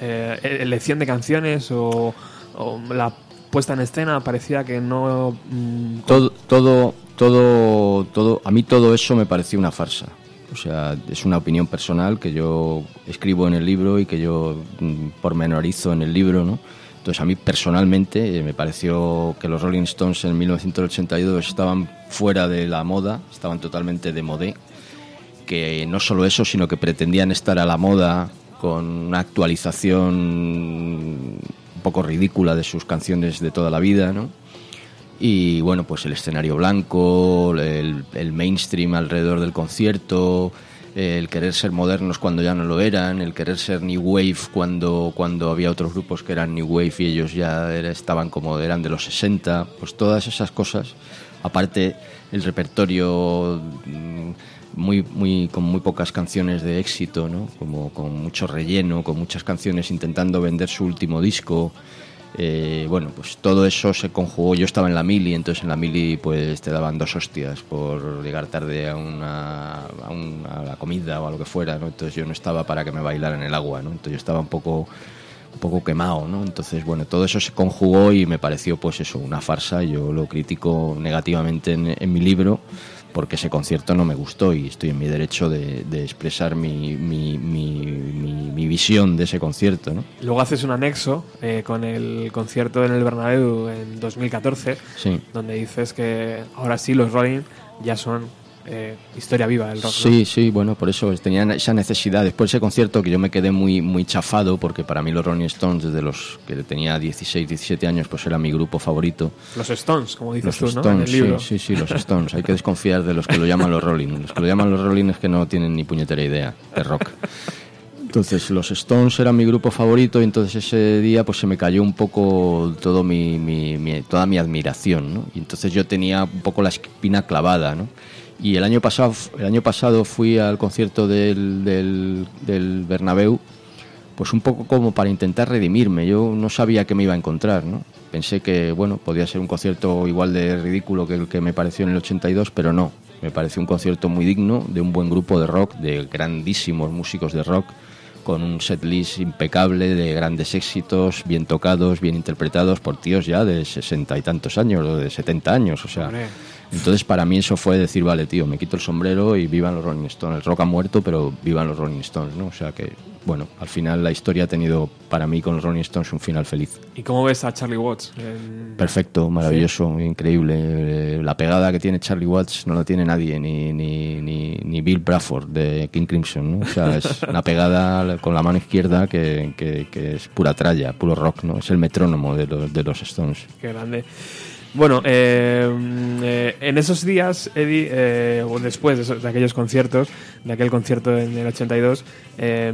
eh, elección de canciones, o, o la puesta en escena, parecía que no. mm, Todo, todo, todo, todo, a mí todo eso me pareció una farsa. O sea, es una opinión personal que yo escribo en el libro y que yo mm, pormenorizo en el libro, ¿no? Entonces a mí personalmente eh, me pareció que los Rolling Stones en 1982 estaban fuera de la moda, estaban totalmente de modé, que no solo eso, sino que pretendían estar a la moda con una actualización un poco ridícula de sus canciones de toda la vida, ¿no? Y bueno, pues el escenario blanco, el, el mainstream alrededor del concierto, el querer ser modernos cuando ya no lo eran, el querer ser New Wave cuando, cuando había otros grupos que eran New Wave y ellos ya era- estaban como eran de los 60, pues todas esas cosas, aparte el repertorio mm, muy, muy, con muy pocas canciones de éxito, ¿no? como con mucho relleno, con muchas canciones intentando vender su último disco. Eh, bueno, pues todo eso se conjugó. Yo estaba en la mili, entonces en la mili pues te daban dos hostias por llegar tarde a, una, a, un- a la comida o a lo que fuera, ¿no? Entonces yo no estaba para que me bailaran el agua, ¿no? Entonces yo estaba un poco un poco quemado, ¿no? Entonces, bueno, todo eso se conjugó y me pareció pues eso, una farsa. Yo lo critico negativamente en, en mi libro porque ese concierto no me gustó y estoy en mi derecho de, de expresar mi, mi, mi, mi- mi visión de ese concierto, ¿no? Luego haces un anexo eh, con el concierto en el Bernabéu en 2014, Sí. donde dices que ahora sí los Rolling ya son eh, historia viva del rock. ¿no? Sí, sí, bueno, por eso tenían esa necesidad. Después de ese concierto que yo me quedé muy, muy chafado, porque para mí los Rolling Stones, desde los que tenía 16, 17 años, pues era mi grupo favorito. Los Stones, como dices Los tú, Stones, libro. sí, sí, sí, los Stones. Hay que desconfiar de los que lo llaman los Rolling. Los que lo llaman los Rolling es que no tienen ni puñetera idea de rock. Entonces los Stones eran mi grupo favorito y entonces ese día pues se me cayó un poco todo mi, mi- mi- toda mi admiración, ¿no? Y entonces yo tenía un poco la espina clavada, ¿no? Y el año pasado, el año pasado fui al concierto del, del, del Bernabéu pues un poco como para intentar redimirme. Yo no sabía qué me iba a encontrar, ¿no? Pensé que, bueno, podía ser un concierto igual de ridículo que el que me pareció en el 82, pero no. Me pareció un concierto muy digno de un buen grupo de rock, de grandísimos músicos de rock, con un setlist impecable de grandes éxitos, bien tocados, bien interpretados por tíos ya de sesenta y tantos años o de 70 años, o sea. Entonces para mí eso fue decir, vale, tío, me quito el sombrero y vivan los Rolling Stones. El rock ha muerto, pero vivan los Rolling Stones, ¿no? O sea que, bueno, al final la historia ha tenido para mí con los Rolling Stones un final feliz. ¿Y cómo ves a Charlie Watts? Perfecto, maravilloso, increíble. Eh, La pegada que tiene Charlie Watts no la tiene nadie, ni, ni, ni, ni Bill Bradford de King Crimson, ¿no? O sea, es una pegada con la mano izquierda que, que- que es pura tralla, puro rock, ¿no? Es el metrónomo de los, de los Stones. Qué grande. Bueno, eh, eh, en esos días, Eddie, eh, o después de, aquellos conciertos, de aquel concierto en el 82, eh,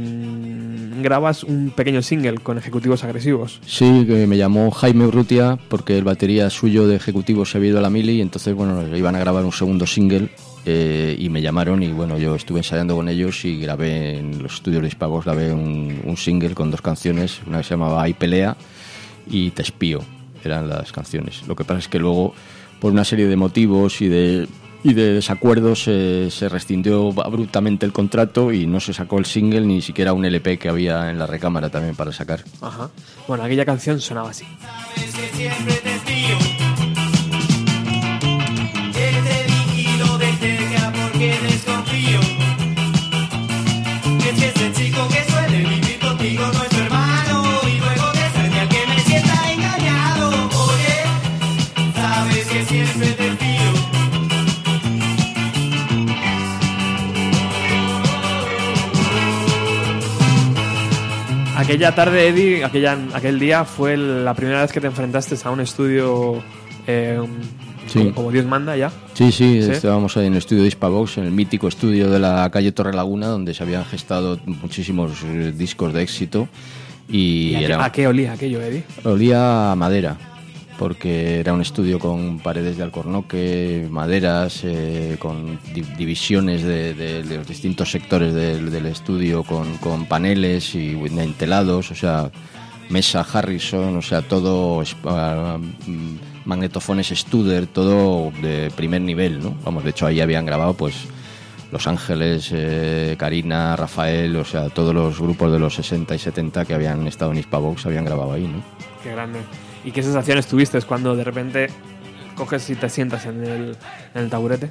grabas un pequeño single con ejecutivos agresivos. Sí, que me llamó Jaime Urrutia porque el batería suyo de ejecutivo se había ido a la mili y entonces, bueno, iban a grabar un segundo single eh, y me llamaron y, bueno, yo estuve ensayando con ellos y grabé en los estudios de Hispavos, grabé un, un single con dos canciones, una que se llamaba Hay pelea y Te espío, eran las canciones. Lo que pasa es que luego, por una serie de motivos y de, y de desacuerdos, eh, se rescindió abruptamente el contrato y no se sacó el single, ni siquiera un LP que había en la recámara también para sacar. Ajá. Bueno, aquella canción sonaba así. Aquella tarde, Eddie, aquella, aquel día fue la primera vez que te enfrentaste a un estudio eh, Sí. como, como Dios manda ya. Sí, sí, ¿Sí? estábamos ahí en el estudio de Hispavox, en el mítico estudio de la calle Torre Laguna, donde se habían gestado muchísimos eh, discos de éxito. Y, ¿Y a, qué- a qué olía aquello, Eddie? olía a madera, porque era un estudio con paredes de alcornoque, maderas, eh, con di- divisiones de, los distintos sectores del, estudio, con, paneles y entelados, o sea, mesa Harrison, o sea, todo mm, magnetofones Studer, todo de primer nivel, ¿no? Vamos, de hecho ahí habían grabado pues Los Ángeles, eh, Karina, Rafael, o sea, todos los grupos de los 60 y 70 que habían estado en Hispavox habían grabado ahí, ¿no? Qué grande. ¿Y qué sensaciones tuviste cuando de repente coges y te sientas en el, en el taburete?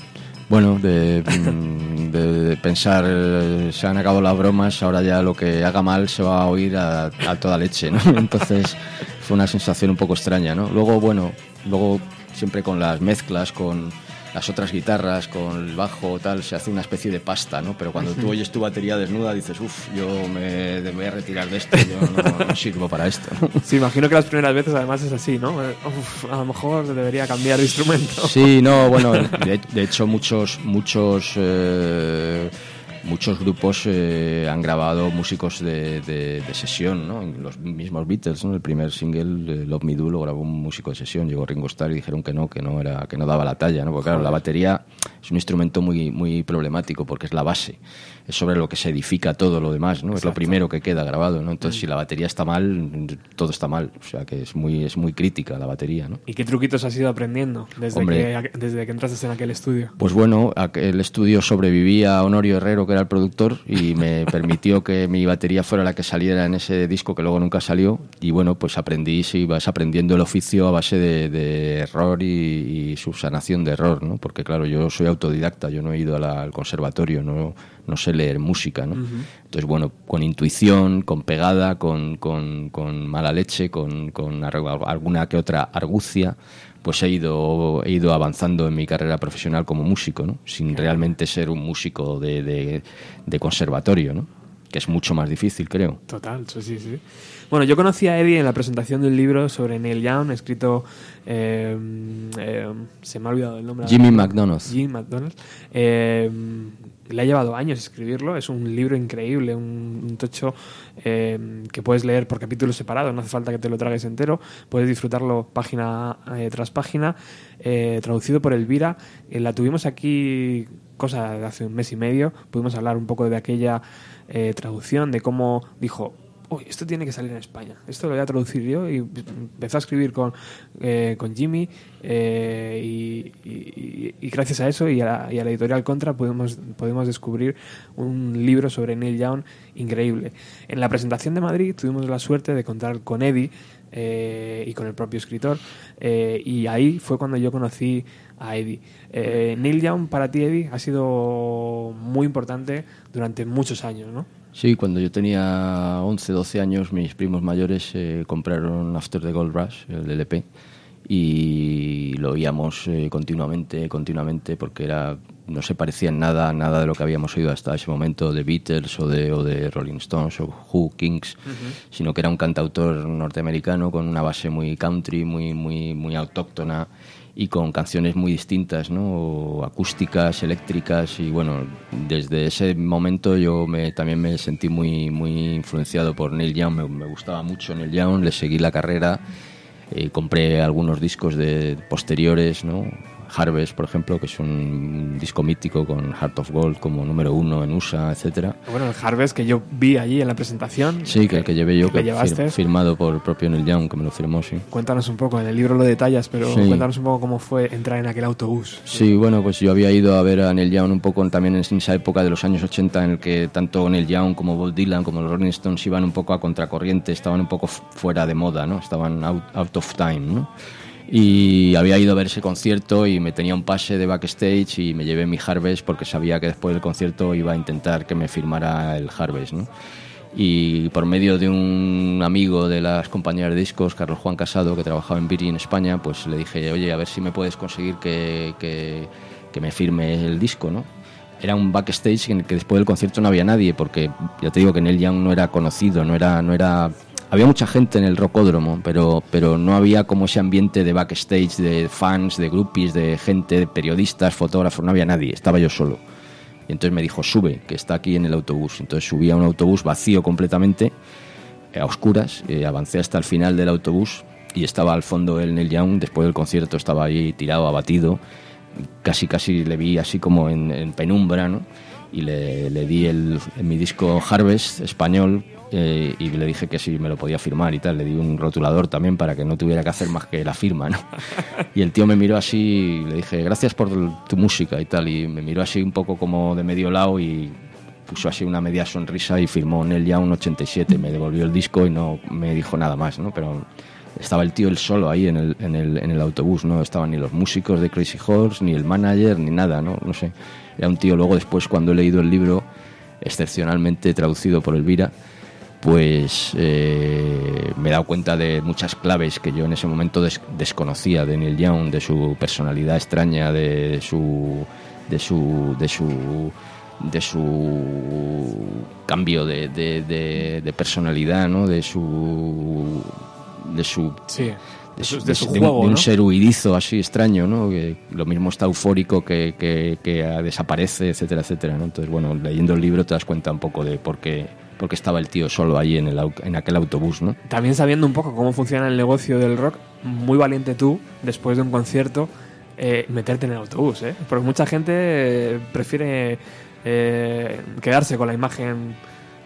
Bueno, de, pensar, eh, se han acabado las bromas, ahora ya lo que haga mal se va a oír a, a toda leche, ¿no? Entonces fue una sensación un poco extraña, ¿no? Luego, bueno, luego siempre con las mezclas, con las otras guitarras, con el bajo, tal, se hace una especie de pasta, ¿no? Pero cuando tú oyes tu batería desnuda dices, uff, yo me, voy a retirar de esto, yo no, no sirvo para esto, ¿no? Sí, imagino que las primeras veces además es así, ¿no? Eh, uf, a lo mejor debería cambiar de instrumento. Sí, no, bueno, de, de hecho muchos muchos eh, muchos grupos eh, han grabado músicos de, de- de sesión, ¿no? Los mismos Beatles, ¿no? El primer single, eh, Love Me Do, lo grabó un músico de sesión, llegó Ringo Starr y dijeron que no, que no era, que no daba la talla, ¿no? Porque claro, la batería es un instrumento muy muy problemático porque es la base, es sobre lo que se edifica todo lo demás, ¿no? Es lo primero que queda grabado, ¿no? Entonces si la batería está mal, todo está mal, o sea que es muy es muy crítica la batería, ¿no? ¿Y qué truquitos has ido aprendiendo desde, Hombre. que, desde que entraste en aquel estudio? Pues bueno, el estudio sobrevivía a Honorio Herrero, que era el productor, y me permitió que mi batería fuera la que saliera en ese disco que luego nunca salió. Y bueno, pues aprendí, sí, vas aprendiendo el oficio a base de, de error y, y subsanación de error, ¿no? Porque claro, yo soy autodidacta, yo no he ido la- al conservatorio, no, no sé leer música, ¿no? Entonces, bueno, con intuición, con pegada, con, con- con mala leche, con, con alguna que otra argucia, pues he ido, he ido avanzando en mi carrera profesional como músico, ¿no? Sin realmente ser un músico de, de- de conservatorio, ¿no? Que es mucho más difícil, creo. Total, sí, sí. Bueno, yo conocí a Eddie en la presentación de un libro sobre Neil Young, escrito. eh, eh, se me ha olvidado el nombre. Jimmy McDonald. Jim McDonald. Eh, le ha llevado años escribirlo. Es un libro increíble, un, tocho eh, que puedes leer por capítulos separados. No hace falta que te lo tragues entero. Puedes disfrutarlo página eh, tras página. eh, traducido por Elvira. La tuvimos aquí, cosa de hace un mes y medio. Pudimos hablar un poco de aquella traducción, de cómo dijo. Uy, esto tiene que salir en España. Esto lo voy a traducir yo. Y empezó a escribir con, eh, con Jimmy. eh, y, gracias a eso y a, la, y a la editorial Contra pudimos, pudimos descubrir un libro sobre Neil Young increíble. En la presentación de Madrid tuvimos la suerte de contar con Eddie eh, y con el propio escritor. eh, y ahí fue cuando yo conocí a Eddie. Neil Young para ti, Eddie, ha sido muy importante durante muchos años, ¿no? Sí, cuando yo tenía 11, 12 años, mis primos mayores eh, compraron After the Gold Rush, el LP, y lo oíamos eh, continuamente, continuamente, porque era no se parecía en nada nada de lo que habíamos oído hasta ese momento de Beatles o de, o de Rolling Stones o Who, Kings, sino que era un cantautor norteamericano con una base muy country, muy, muy, muy autóctona y con canciones muy distintas, ¿no? acústicas, eléctricas y bueno, desde ese momento yo me, también me sentí muy, muy influenciado por Neil Young, me, gustaba mucho Neil Young, le seguí la carrera, eh, compré algunos discos de posteriores, ¿no? Harvest, por ejemplo, que es un disco mítico con Heart of Gold como número uno en USA, etcétera. Bueno, el Harvest que yo vi allí en la presentación. Sí, que el que llevé yo, ¿Le que fir- firmado por el propio Neil Young, que me lo firmó, sí. Cuéntanos un poco, en el libro lo detallas, pero Sí. cuéntanos un poco cómo fue entrar en aquel autobús. Sí, bueno, pues yo había ido a ver a Neil Young un poco también en esa época de los años 80 en el que tanto Neil Young como Bob Dylan como los Rolling Stones iban un poco a contracorriente, estaban un poco fuera de moda, ¿no? Estaban out, out of time, ¿no? Y había ido a ver ese concierto y me tenía un pase de backstage y me llevé mi Harvest porque sabía que después del concierto iba a intentar que me firmara el Harvest, ¿no? y por medio de un amigo de las compañías de discos, Carlos Juan Casado, que trabajaba en Viri en España, pues le dije, oye, a ver si me puedes conseguir que, que- que me firme el disco, ¿no? Era un backstage en el que después del concierto no había nadie, porque ya te digo que Neil Young no era conocido, no era, no era había mucha gente en el rocódromo, pero, pero no había como ese ambiente de backstage, de fans, de groupies, de gente, de periodistas, fotógrafos, no había nadie, estaba yo solo. Y entonces me dijo, sube, que está aquí en el autobús. Entonces subí a un autobús vacío completamente, eh, a oscuras, eh, avancé hasta el final del autobús y estaba al fondo el Neil Young, después del concierto estaba ahí tirado, abatido, casi casi le vi así como en, en penumbra, ¿no? Y le, le di el, mi disco Harvest español eh, y le dije que si me lo podía firmar y tal. Le di un rotulador también para que no tuviera que hacer más que la firma, ¿no? Y el tío me miró así y le dije, gracias por tu música y tal. Y me miró así un poco como de medio lado y puso así una media sonrisa y firmó Neil Young 87. Me devolvió el disco y no me dijo nada más, ¿no? Pero estaba el tío él solo ahí en el, en el, en el autobús, no estaban ni los músicos de Crazy Horse, ni el manager, ni nada, ¿no? No sé. Era un tío, luego después cuando he leído el libro, excepcionalmente traducido por Elvira, pues eh, me he dado cuenta de muchas claves que yo en ese momento des- desconocía de Neil Young, de su personalidad extraña, de su de su de su de su cambio de, de- de- de personalidad, ¿no? De su de su Sí, de su- su, de su de- de juego, un, de un ¿no? ser huidizo así extraño, ¿no? Que lo mismo está eufórico que, que- que desaparece, etcétera, etcétera, ¿no? Entonces, bueno, leyendo el libro te das cuenta un poco de por qué, por qué estaba el tío solo ahí en, el, en aquel autobús, ¿no? También sabiendo un poco cómo funciona el negocio del rock, muy valiente tú, después de un concierto, eh, meterte en el autobús, ¿eh? Porque mucha gente eh, prefiere eh, quedarse con la imagen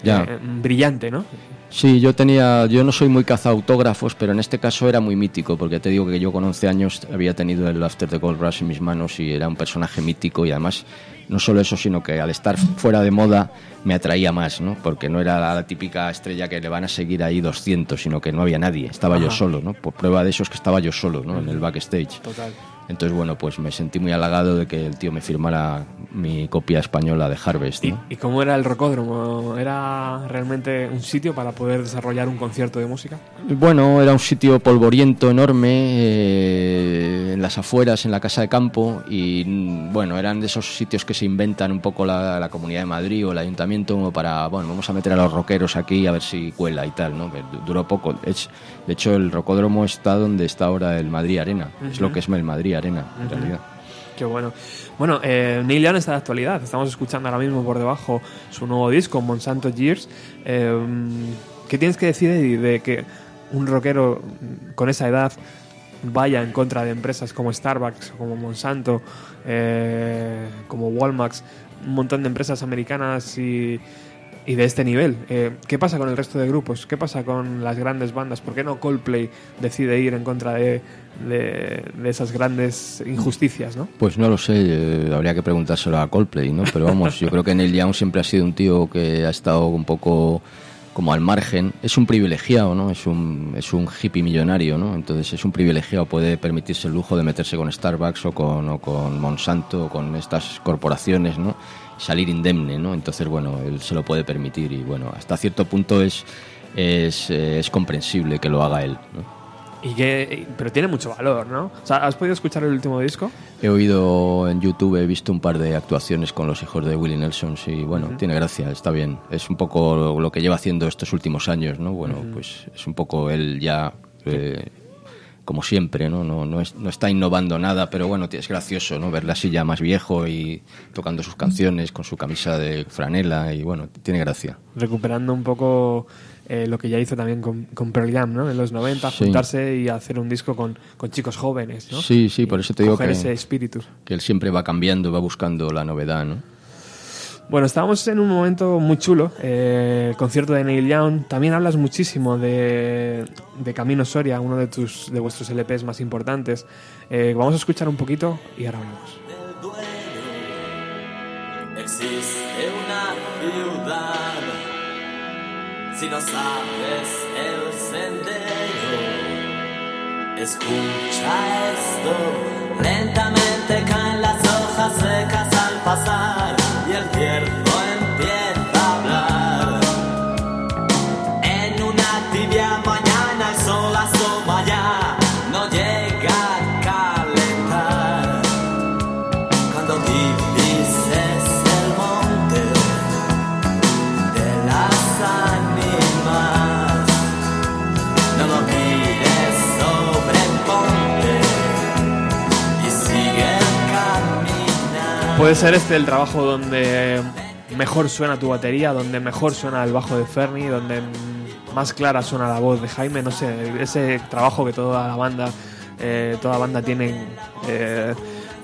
Ya. eh, brillante, ¿no? Sí, yo tenía, yo no soy muy cazautógrafos, pero en este caso era muy mítico, porque te digo que yo con 11 años había tenido el After the Gold Rush en mis manos y era un personaje mítico y además no solo eso, sino que al estar fuera de moda me atraía más, ¿no? Porque no era la, típica estrella que le van a seguir ahí 200, sino que no había nadie, estaba yo solo, ¿no? Por prueba de eso es que estaba yo solo, ¿no? En el backstage. Total. Entonces, bueno, pues me sentí muy halagado de que el tío me firmara mi copia española de Harvest, ¿no? ¿Y cómo era el rocódromo? ¿Era realmente un sitio para poder desarrollar un concierto de música? Bueno, era un sitio polvoriento enorme, eh, en las afueras, en la casa de campo, y mm, bueno, eran de esos sitios que se inventan un poco la, la Comunidad de Madrid o el Ayuntamiento como para, bueno, vamos a meter a los rockeros aquí a ver si cuela y tal, ¿no? Que du- duró poco. Es, de hecho, el rocódromo está donde está ahora el Madrid Arena, es lo que es el Madrid Arena, en Ujú. realidad. Qué bueno. Bueno, eh, Neil Young está de actualidad. Estamos escuchando ahora mismo por debajo su nuevo disco, Monsanto Years. Eh, ¿Qué tienes que decir Eddie, de que un rockero con esa edad vaya en contra de empresas como Starbucks, como Monsanto, eh, como Walmart, un montón de empresas americanas y, y de este nivel? Eh, ¿Qué pasa con el resto de grupos? ¿Qué pasa con las grandes bandas? ¿Por qué no Coldplay decide ir en contra de, de- esas grandes injusticias, no? Pues no lo sé, eh, habría que preguntárselo a Coldplay, ¿no? Pero vamos, yo creo que Neil Young siempre ha sido un tío que ha estado un poco como al margen. Es un privilegiado, ¿no? Es un, es un hippie millonario, ¿no? Entonces es un privilegiado, puede permitirse el lujo de meterse con Starbucks o con, o con Monsanto o con estas corporaciones, ¿no? Salir indemne, ¿no? Entonces, bueno, él se lo puede permitir y, bueno, hasta cierto punto es, es, eh, es comprensible que lo haga él, ¿no? Y que, pero tiene mucho valor, ¿no? O sea, ¿has podido escuchar el último disco? He oído en YouTube, he visto un par de actuaciones con los hijos de Willie Nelson y bueno, tiene gracia, está bien. Es un poco lo que lleva haciendo estos últimos años, ¿no? Bueno, pues es un poco él ya, eh, como siempre, ¿no? No, no, es- no está innovando nada, pero bueno, es gracioso, ¿no? Verle así ya más viejo y tocando sus canciones con su camisa de franela y bueno, tiene gracia. Recuperando un poco eh, lo que ya hizo también con, con Pearl Jam, ¿no? En los 90, Sí. juntarse y hacer un disco con, con chicos jóvenes, ¿no? Sí, sí, por eso te digo que, ese espíritu. que él siempre va cambiando, va buscando la novedad, ¿no? Bueno, estábamos en un momento muy chulo, eh, el concierto de Neil Young. También hablas muchísimo de, de Camino Soria, uno de tus de vuestros LPs más importantes. Eh, vamos a escuchar un poquito y ahora vemos. Existe una ciudad, si no sabes el sendero, escucha esto. Lentamente caen las hojas secas al pasar Puede ser este el trabajo donde mejor suena tu batería, donde mejor suena el bajo de Fernie, donde más clara suena la voz de Jaime, no sé, ese trabajo que toda la banda, eh, toda banda tiene eh,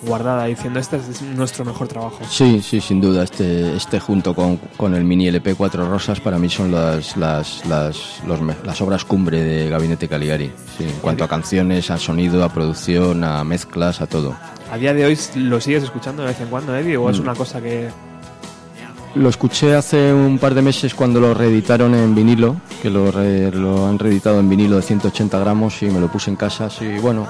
guardada diciendo este es nuestro mejor trabajo. Sí, sí, sin duda. Este, este junto con, con el mini LP Cuatro Rosas para mí son las, las, las, los las obras cumbre de Gabinete Caligari. Sí, en cuanto a canciones, a sonido, a producción, a mezclas, a todo. A día de hoy lo sigues escuchando de vez en cuando, Eddie, o es Mm. una cosa que Lo escuché hace un par de meses cuando lo reeditaron en vinilo, que lo, re- lo han reeditado en vinilo de 180 gramos y me lo puse en casa. Y bueno,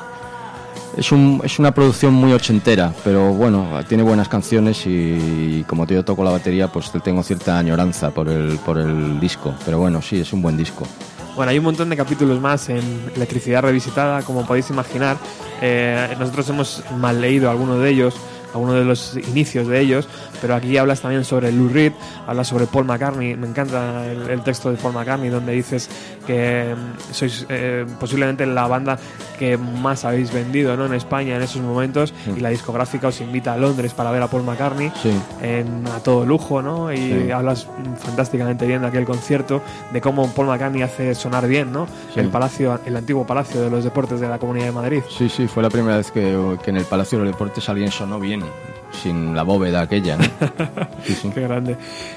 es, un, es una producción muy ochentera, pero bueno, tiene buenas canciones y, como yo toco la batería, pues tengo cierta añoranza por el, por el disco. Pero bueno, sí, es un buen disco. Bueno, hay un montón de capítulos más en Electricidad Revisitada, como podéis imaginar. Eh, nosotros hemos mal leído algunos de ellos, algunos de los inicios de ellos, pero aquí hablas también sobre Lou Reed, hablas sobre Paul McCartney. Me encanta el, el texto de Paul McCartney, donde dices que mm, sois eh, posiblemente la banda que más habéis vendido ¿no? en España en esos momentos y la discográfica os invita a Londres para ver a Paul McCartney Sí. en, a todo lujo, ¿no? Y Sí. hablas fantásticamente bien de aquel concierto, de cómo Paul McCartney hace sonar bien, ¿no? El palacio, el antiguo palacio de los deportes de la Comunidad de Madrid. Sí, sí, fue la primera vez que, que en el Palacio de los Deportes alguien sonó bien, sin la bóveda aquella. ¿no? Sí, sí. Qué grande.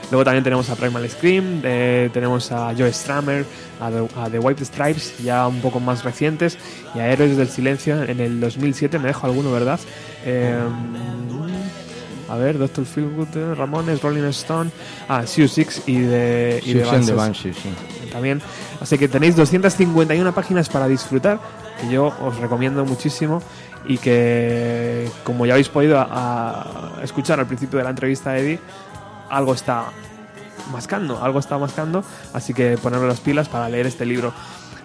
Luego también tenemos a Primal Scream, eh, tenemos a Joe Stramer, a The, a The White Stripes, ya un poco más recientes, y a Héroes del Silencio en el 2007, me dejo alguno, ¿verdad? Eh, a ver, Doctor Feelgood, eh, Ramones, Rolling Stone, ah, Siu Six y de, y de. Banshees, sí. también. Así que tenéis 251 páginas para disfrutar, que yo os recomiendo muchísimo y que, como ya habéis podido a- a escuchar al principio de la entrevista de Eddie, algo está mascando, algo está mascando, así que ponerle las pilas para leer este libro.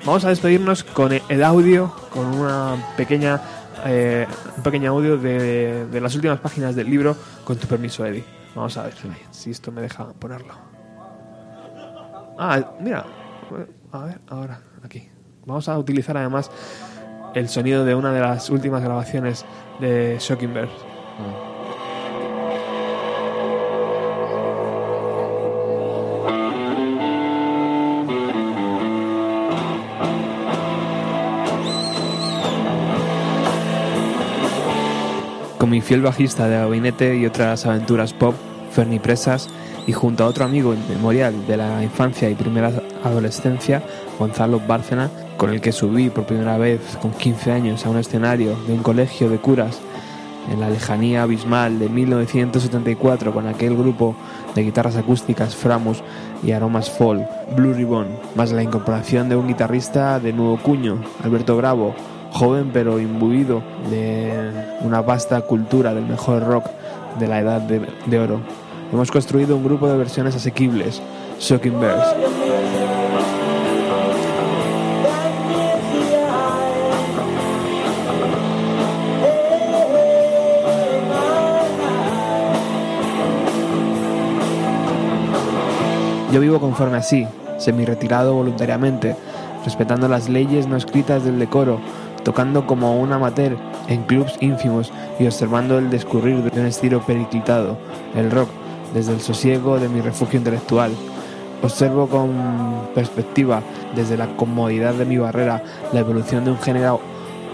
Vamos a despedirnos con el audio, con una pequeña, eh, un pequeño audio de, de las últimas páginas del libro, con tu permiso, Eddie. Vamos a ver si esto me deja ponerlo. Ah, mira. A ver, ahora, aquí. Vamos a utilizar además el sonido de una de las últimas grabaciones de Shocking Bears. Con mi fiel bajista de gabinete y otras aventuras pop, Fernie Presas, y junto a otro amigo inmemorial de la infancia y primera adolescencia, Gonzalo Bárcena, con el que subí por primera vez con 15 años a un escenario de un colegio de curas en la lejanía abismal de 1974 con aquel grupo de guitarras acústicas Framus y Aromas Fall, Blue Ribbon, más la incorporación de un guitarrista de nuevo cuño, Alberto Bravo, joven pero imbuido de una vasta cultura del mejor rock de la edad de, oro. Hemos construido un grupo de versiones asequibles, Shocking Bears. Yo vivo conforme así, semi-retirado voluntariamente, respetando las leyes no escritas del decoro, tocando como un amateur en clubs ínfimos y observando el descurrir de un estilo periclitado, el rock, desde el sosiego de mi refugio intelectual. Observo con perspectiva, desde la comodidad de mi barrera, la evolución de un género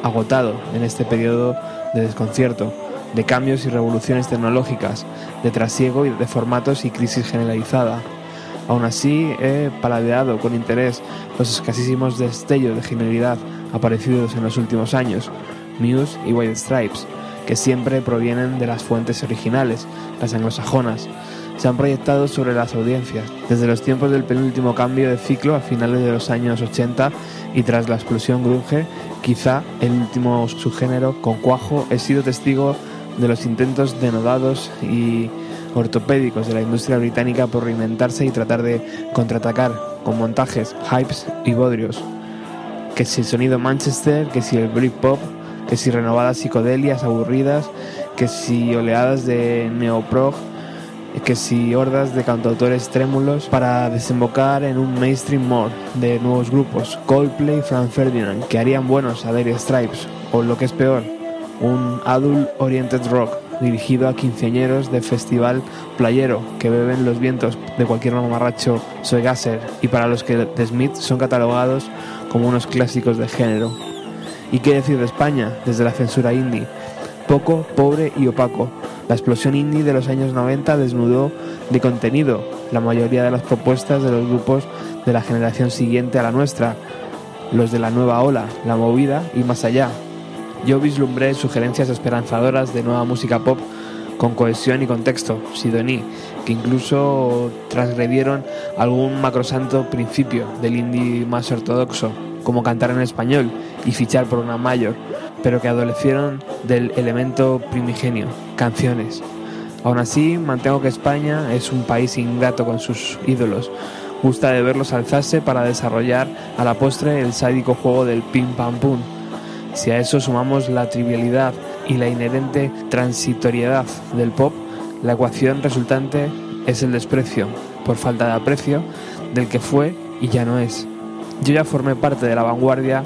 agotado en este periodo de desconcierto, de cambios y revoluciones tecnológicas, de trasiego y de formatos y crisis generalizada. Aún así, he paladeado con interés los escasísimos destellos de genialidad aparecidos en los últimos años, Muse y White Stripes, que siempre provienen de las fuentes originales, las anglosajonas. Se han proyectado sobre las audiencias desde los tiempos del penúltimo cambio de ciclo a finales de los años 80 y tras la explosión grunge, quizá el último subgénero con cuajo, he sido testigo de los intentos denodados y ortopédicos de la industria británica por reinventarse y tratar de contraatacar con montajes, hypes y bodrios. Que si el sonido Manchester, que si el Britpop, que si renovadas psicodelias aburridas, que si oleadas de neoprog, que si hordas de cantautores trémulos para desembocar en un mainstream more de nuevos grupos, Coldplay, Frank Ferdinand, que harían buenos a Dire Stripes, o lo que es peor, un adult oriented rock dirigido a quinceañeros de festival playero que beben los vientos de cualquier mamarracho soy gasser y para los que The Smith son catalogados como unos clásicos de género. ¿Y qué decir de España desde la censura indie? Poco, pobre y opaco. La explosión indie de los años 90 desnudó de contenido la mayoría de las propuestas de los grupos de la generación siguiente a la nuestra, los de la nueva ola, la movida y más allá, yo vislumbré sugerencias esperanzadoras de nueva música pop con cohesión y contexto, Sidoní, que incluso transgredieron algún macrosanto principio del indie más ortodoxo, como cantar en español y fichar por una mayor, pero que adolecieron del elemento primigenio, canciones. Aún así, mantengo que España es un país ingrato con sus ídolos. Gusta de verlos alzarse para desarrollar a la postre el sádico juego del pim pam pum si a eso sumamos la trivialidad y la inherente transitoriedad del pop, la ecuación resultante es el desprecio, por falta de aprecio, del que fue y ya no es. Yo ya formé parte de la vanguardia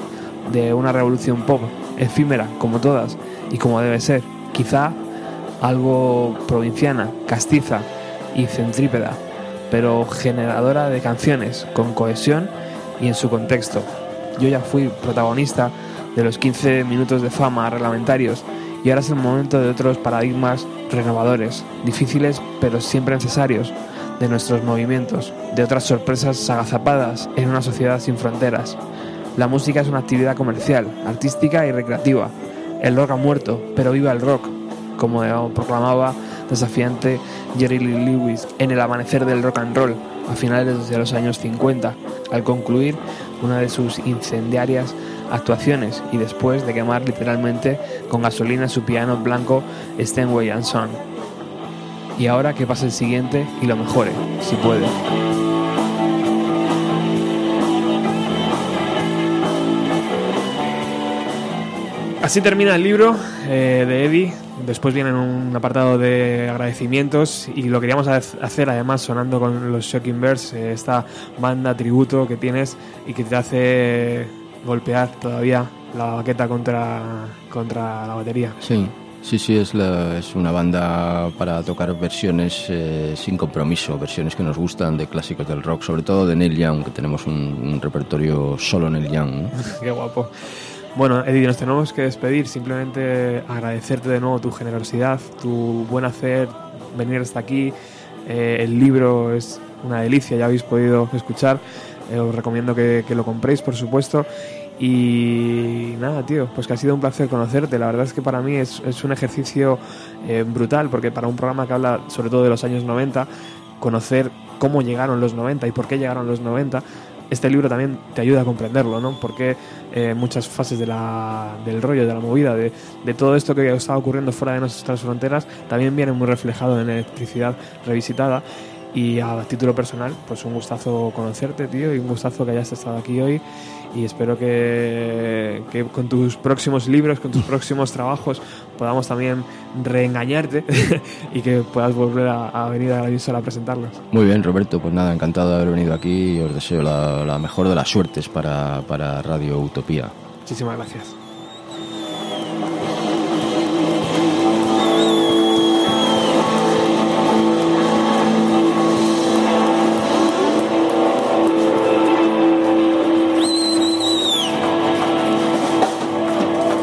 de una revolución pop, efímera como todas y como debe ser, quizá algo provinciana, castiza y centrípeda, pero generadora de canciones con cohesión y en su contexto. Yo ya fui protagonista de los 15 minutos de fama reglamentarios y ahora es el momento de otros paradigmas renovadores, difíciles pero siempre necesarios, de nuestros movimientos, de otras sorpresas agazapadas en una sociedad sin fronteras. La música es una actividad comercial, artística y recreativa. El rock ha muerto, pero viva el rock, como proclamaba desafiante Jerry Lee Lewis en El amanecer del rock and roll a finales de los años 50, al concluir una de sus incendiarias actuaciones y después de quemar literalmente con gasolina su piano blanco Steinway Son. Y ahora que pase el siguiente y lo mejore, si puede. Así termina el libro eh, de Eddie. Después viene un apartado de agradecimientos y lo queríamos hacer además sonando con los Shocking Birds, eh, esta banda tributo que tienes y que te hace golpear todavía la baqueta contra, contra la batería. Sí, sí, sí, es, la- es una banda para tocar versiones eh, sin compromiso, versiones que nos gustan de clásicos del rock, sobre todo de Neil Young, que tenemos un, un repertorio solo Neil Young. ¿no? Qué guapo. Bueno, Eddie, nos tenemos que despedir. Simplemente agradecerte de nuevo tu generosidad, tu buen hacer, venir hasta aquí. Eh, el libro es una delicia, ya habéis podido escuchar. Eh, os recomiendo que, que lo compréis, por supuesto. Y nada, tío, pues que ha sido un placer conocerte. La verdad es que para mí es, es un ejercicio eh, brutal, porque para un programa que habla sobre todo de los años 90, conocer cómo llegaron los 90 y por qué llegaron los 90, este libro también te ayuda a comprenderlo, ¿no? Porque eh, muchas fases de la, del rollo, de la movida, de, de todo esto que estaba ocurriendo fuera de nuestras fronteras, también viene muy reflejado en Electricidad Revisitada. Y a título personal, pues un gustazo conocerte, tío, y un gustazo que hayas estado aquí hoy. Y espero que, que con tus próximos libros, con tus próximos trabajos, podamos también reengañarte y que puedas volver a, a venir a la emisora a presentarlos. Muy bien, Roberto, pues nada, encantado de haber venido aquí y os deseo la, la mejor de las suertes para, para Radio Utopía. Muchísimas gracias.